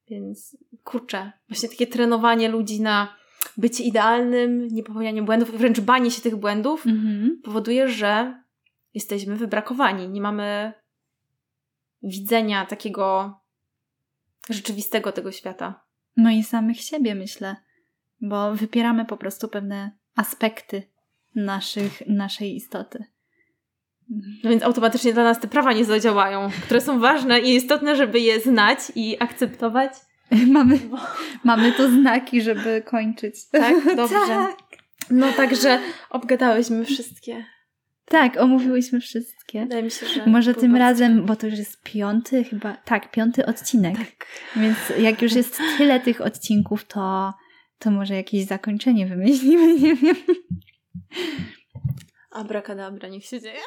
Więc kurczę, właśnie takie trenowanie ludzi na bycie idealnym, nie popełnianie błędów, wręcz banie się tych błędów mhm. powoduje, że jesteśmy wybrakowani. Nie mamy widzenia takiego rzeczywistego tego świata. No i samych siebie, myślę, bo wypieramy po prostu pewne aspekty naszych, naszej istoty. No więc automatycznie dla nas te prawa nie zadziałają, które są ważne i istotne, żeby je znać i akceptować. Mamy, mamy to znaki, żeby kończyć. Tak, dobrze. tak. No także obgadałyśmy wszystkie. Tak, omówiłyśmy wszystkie. Wydaje mi się, że. Może tym razem, bo to już jest piąty chyba, tak, piąty odcinek. Tak. Więc jak już jest tyle tych odcinków, to, to może jakieś zakończenie wymyślimy, nie wiem. Abrakadabra, niech się dzieje.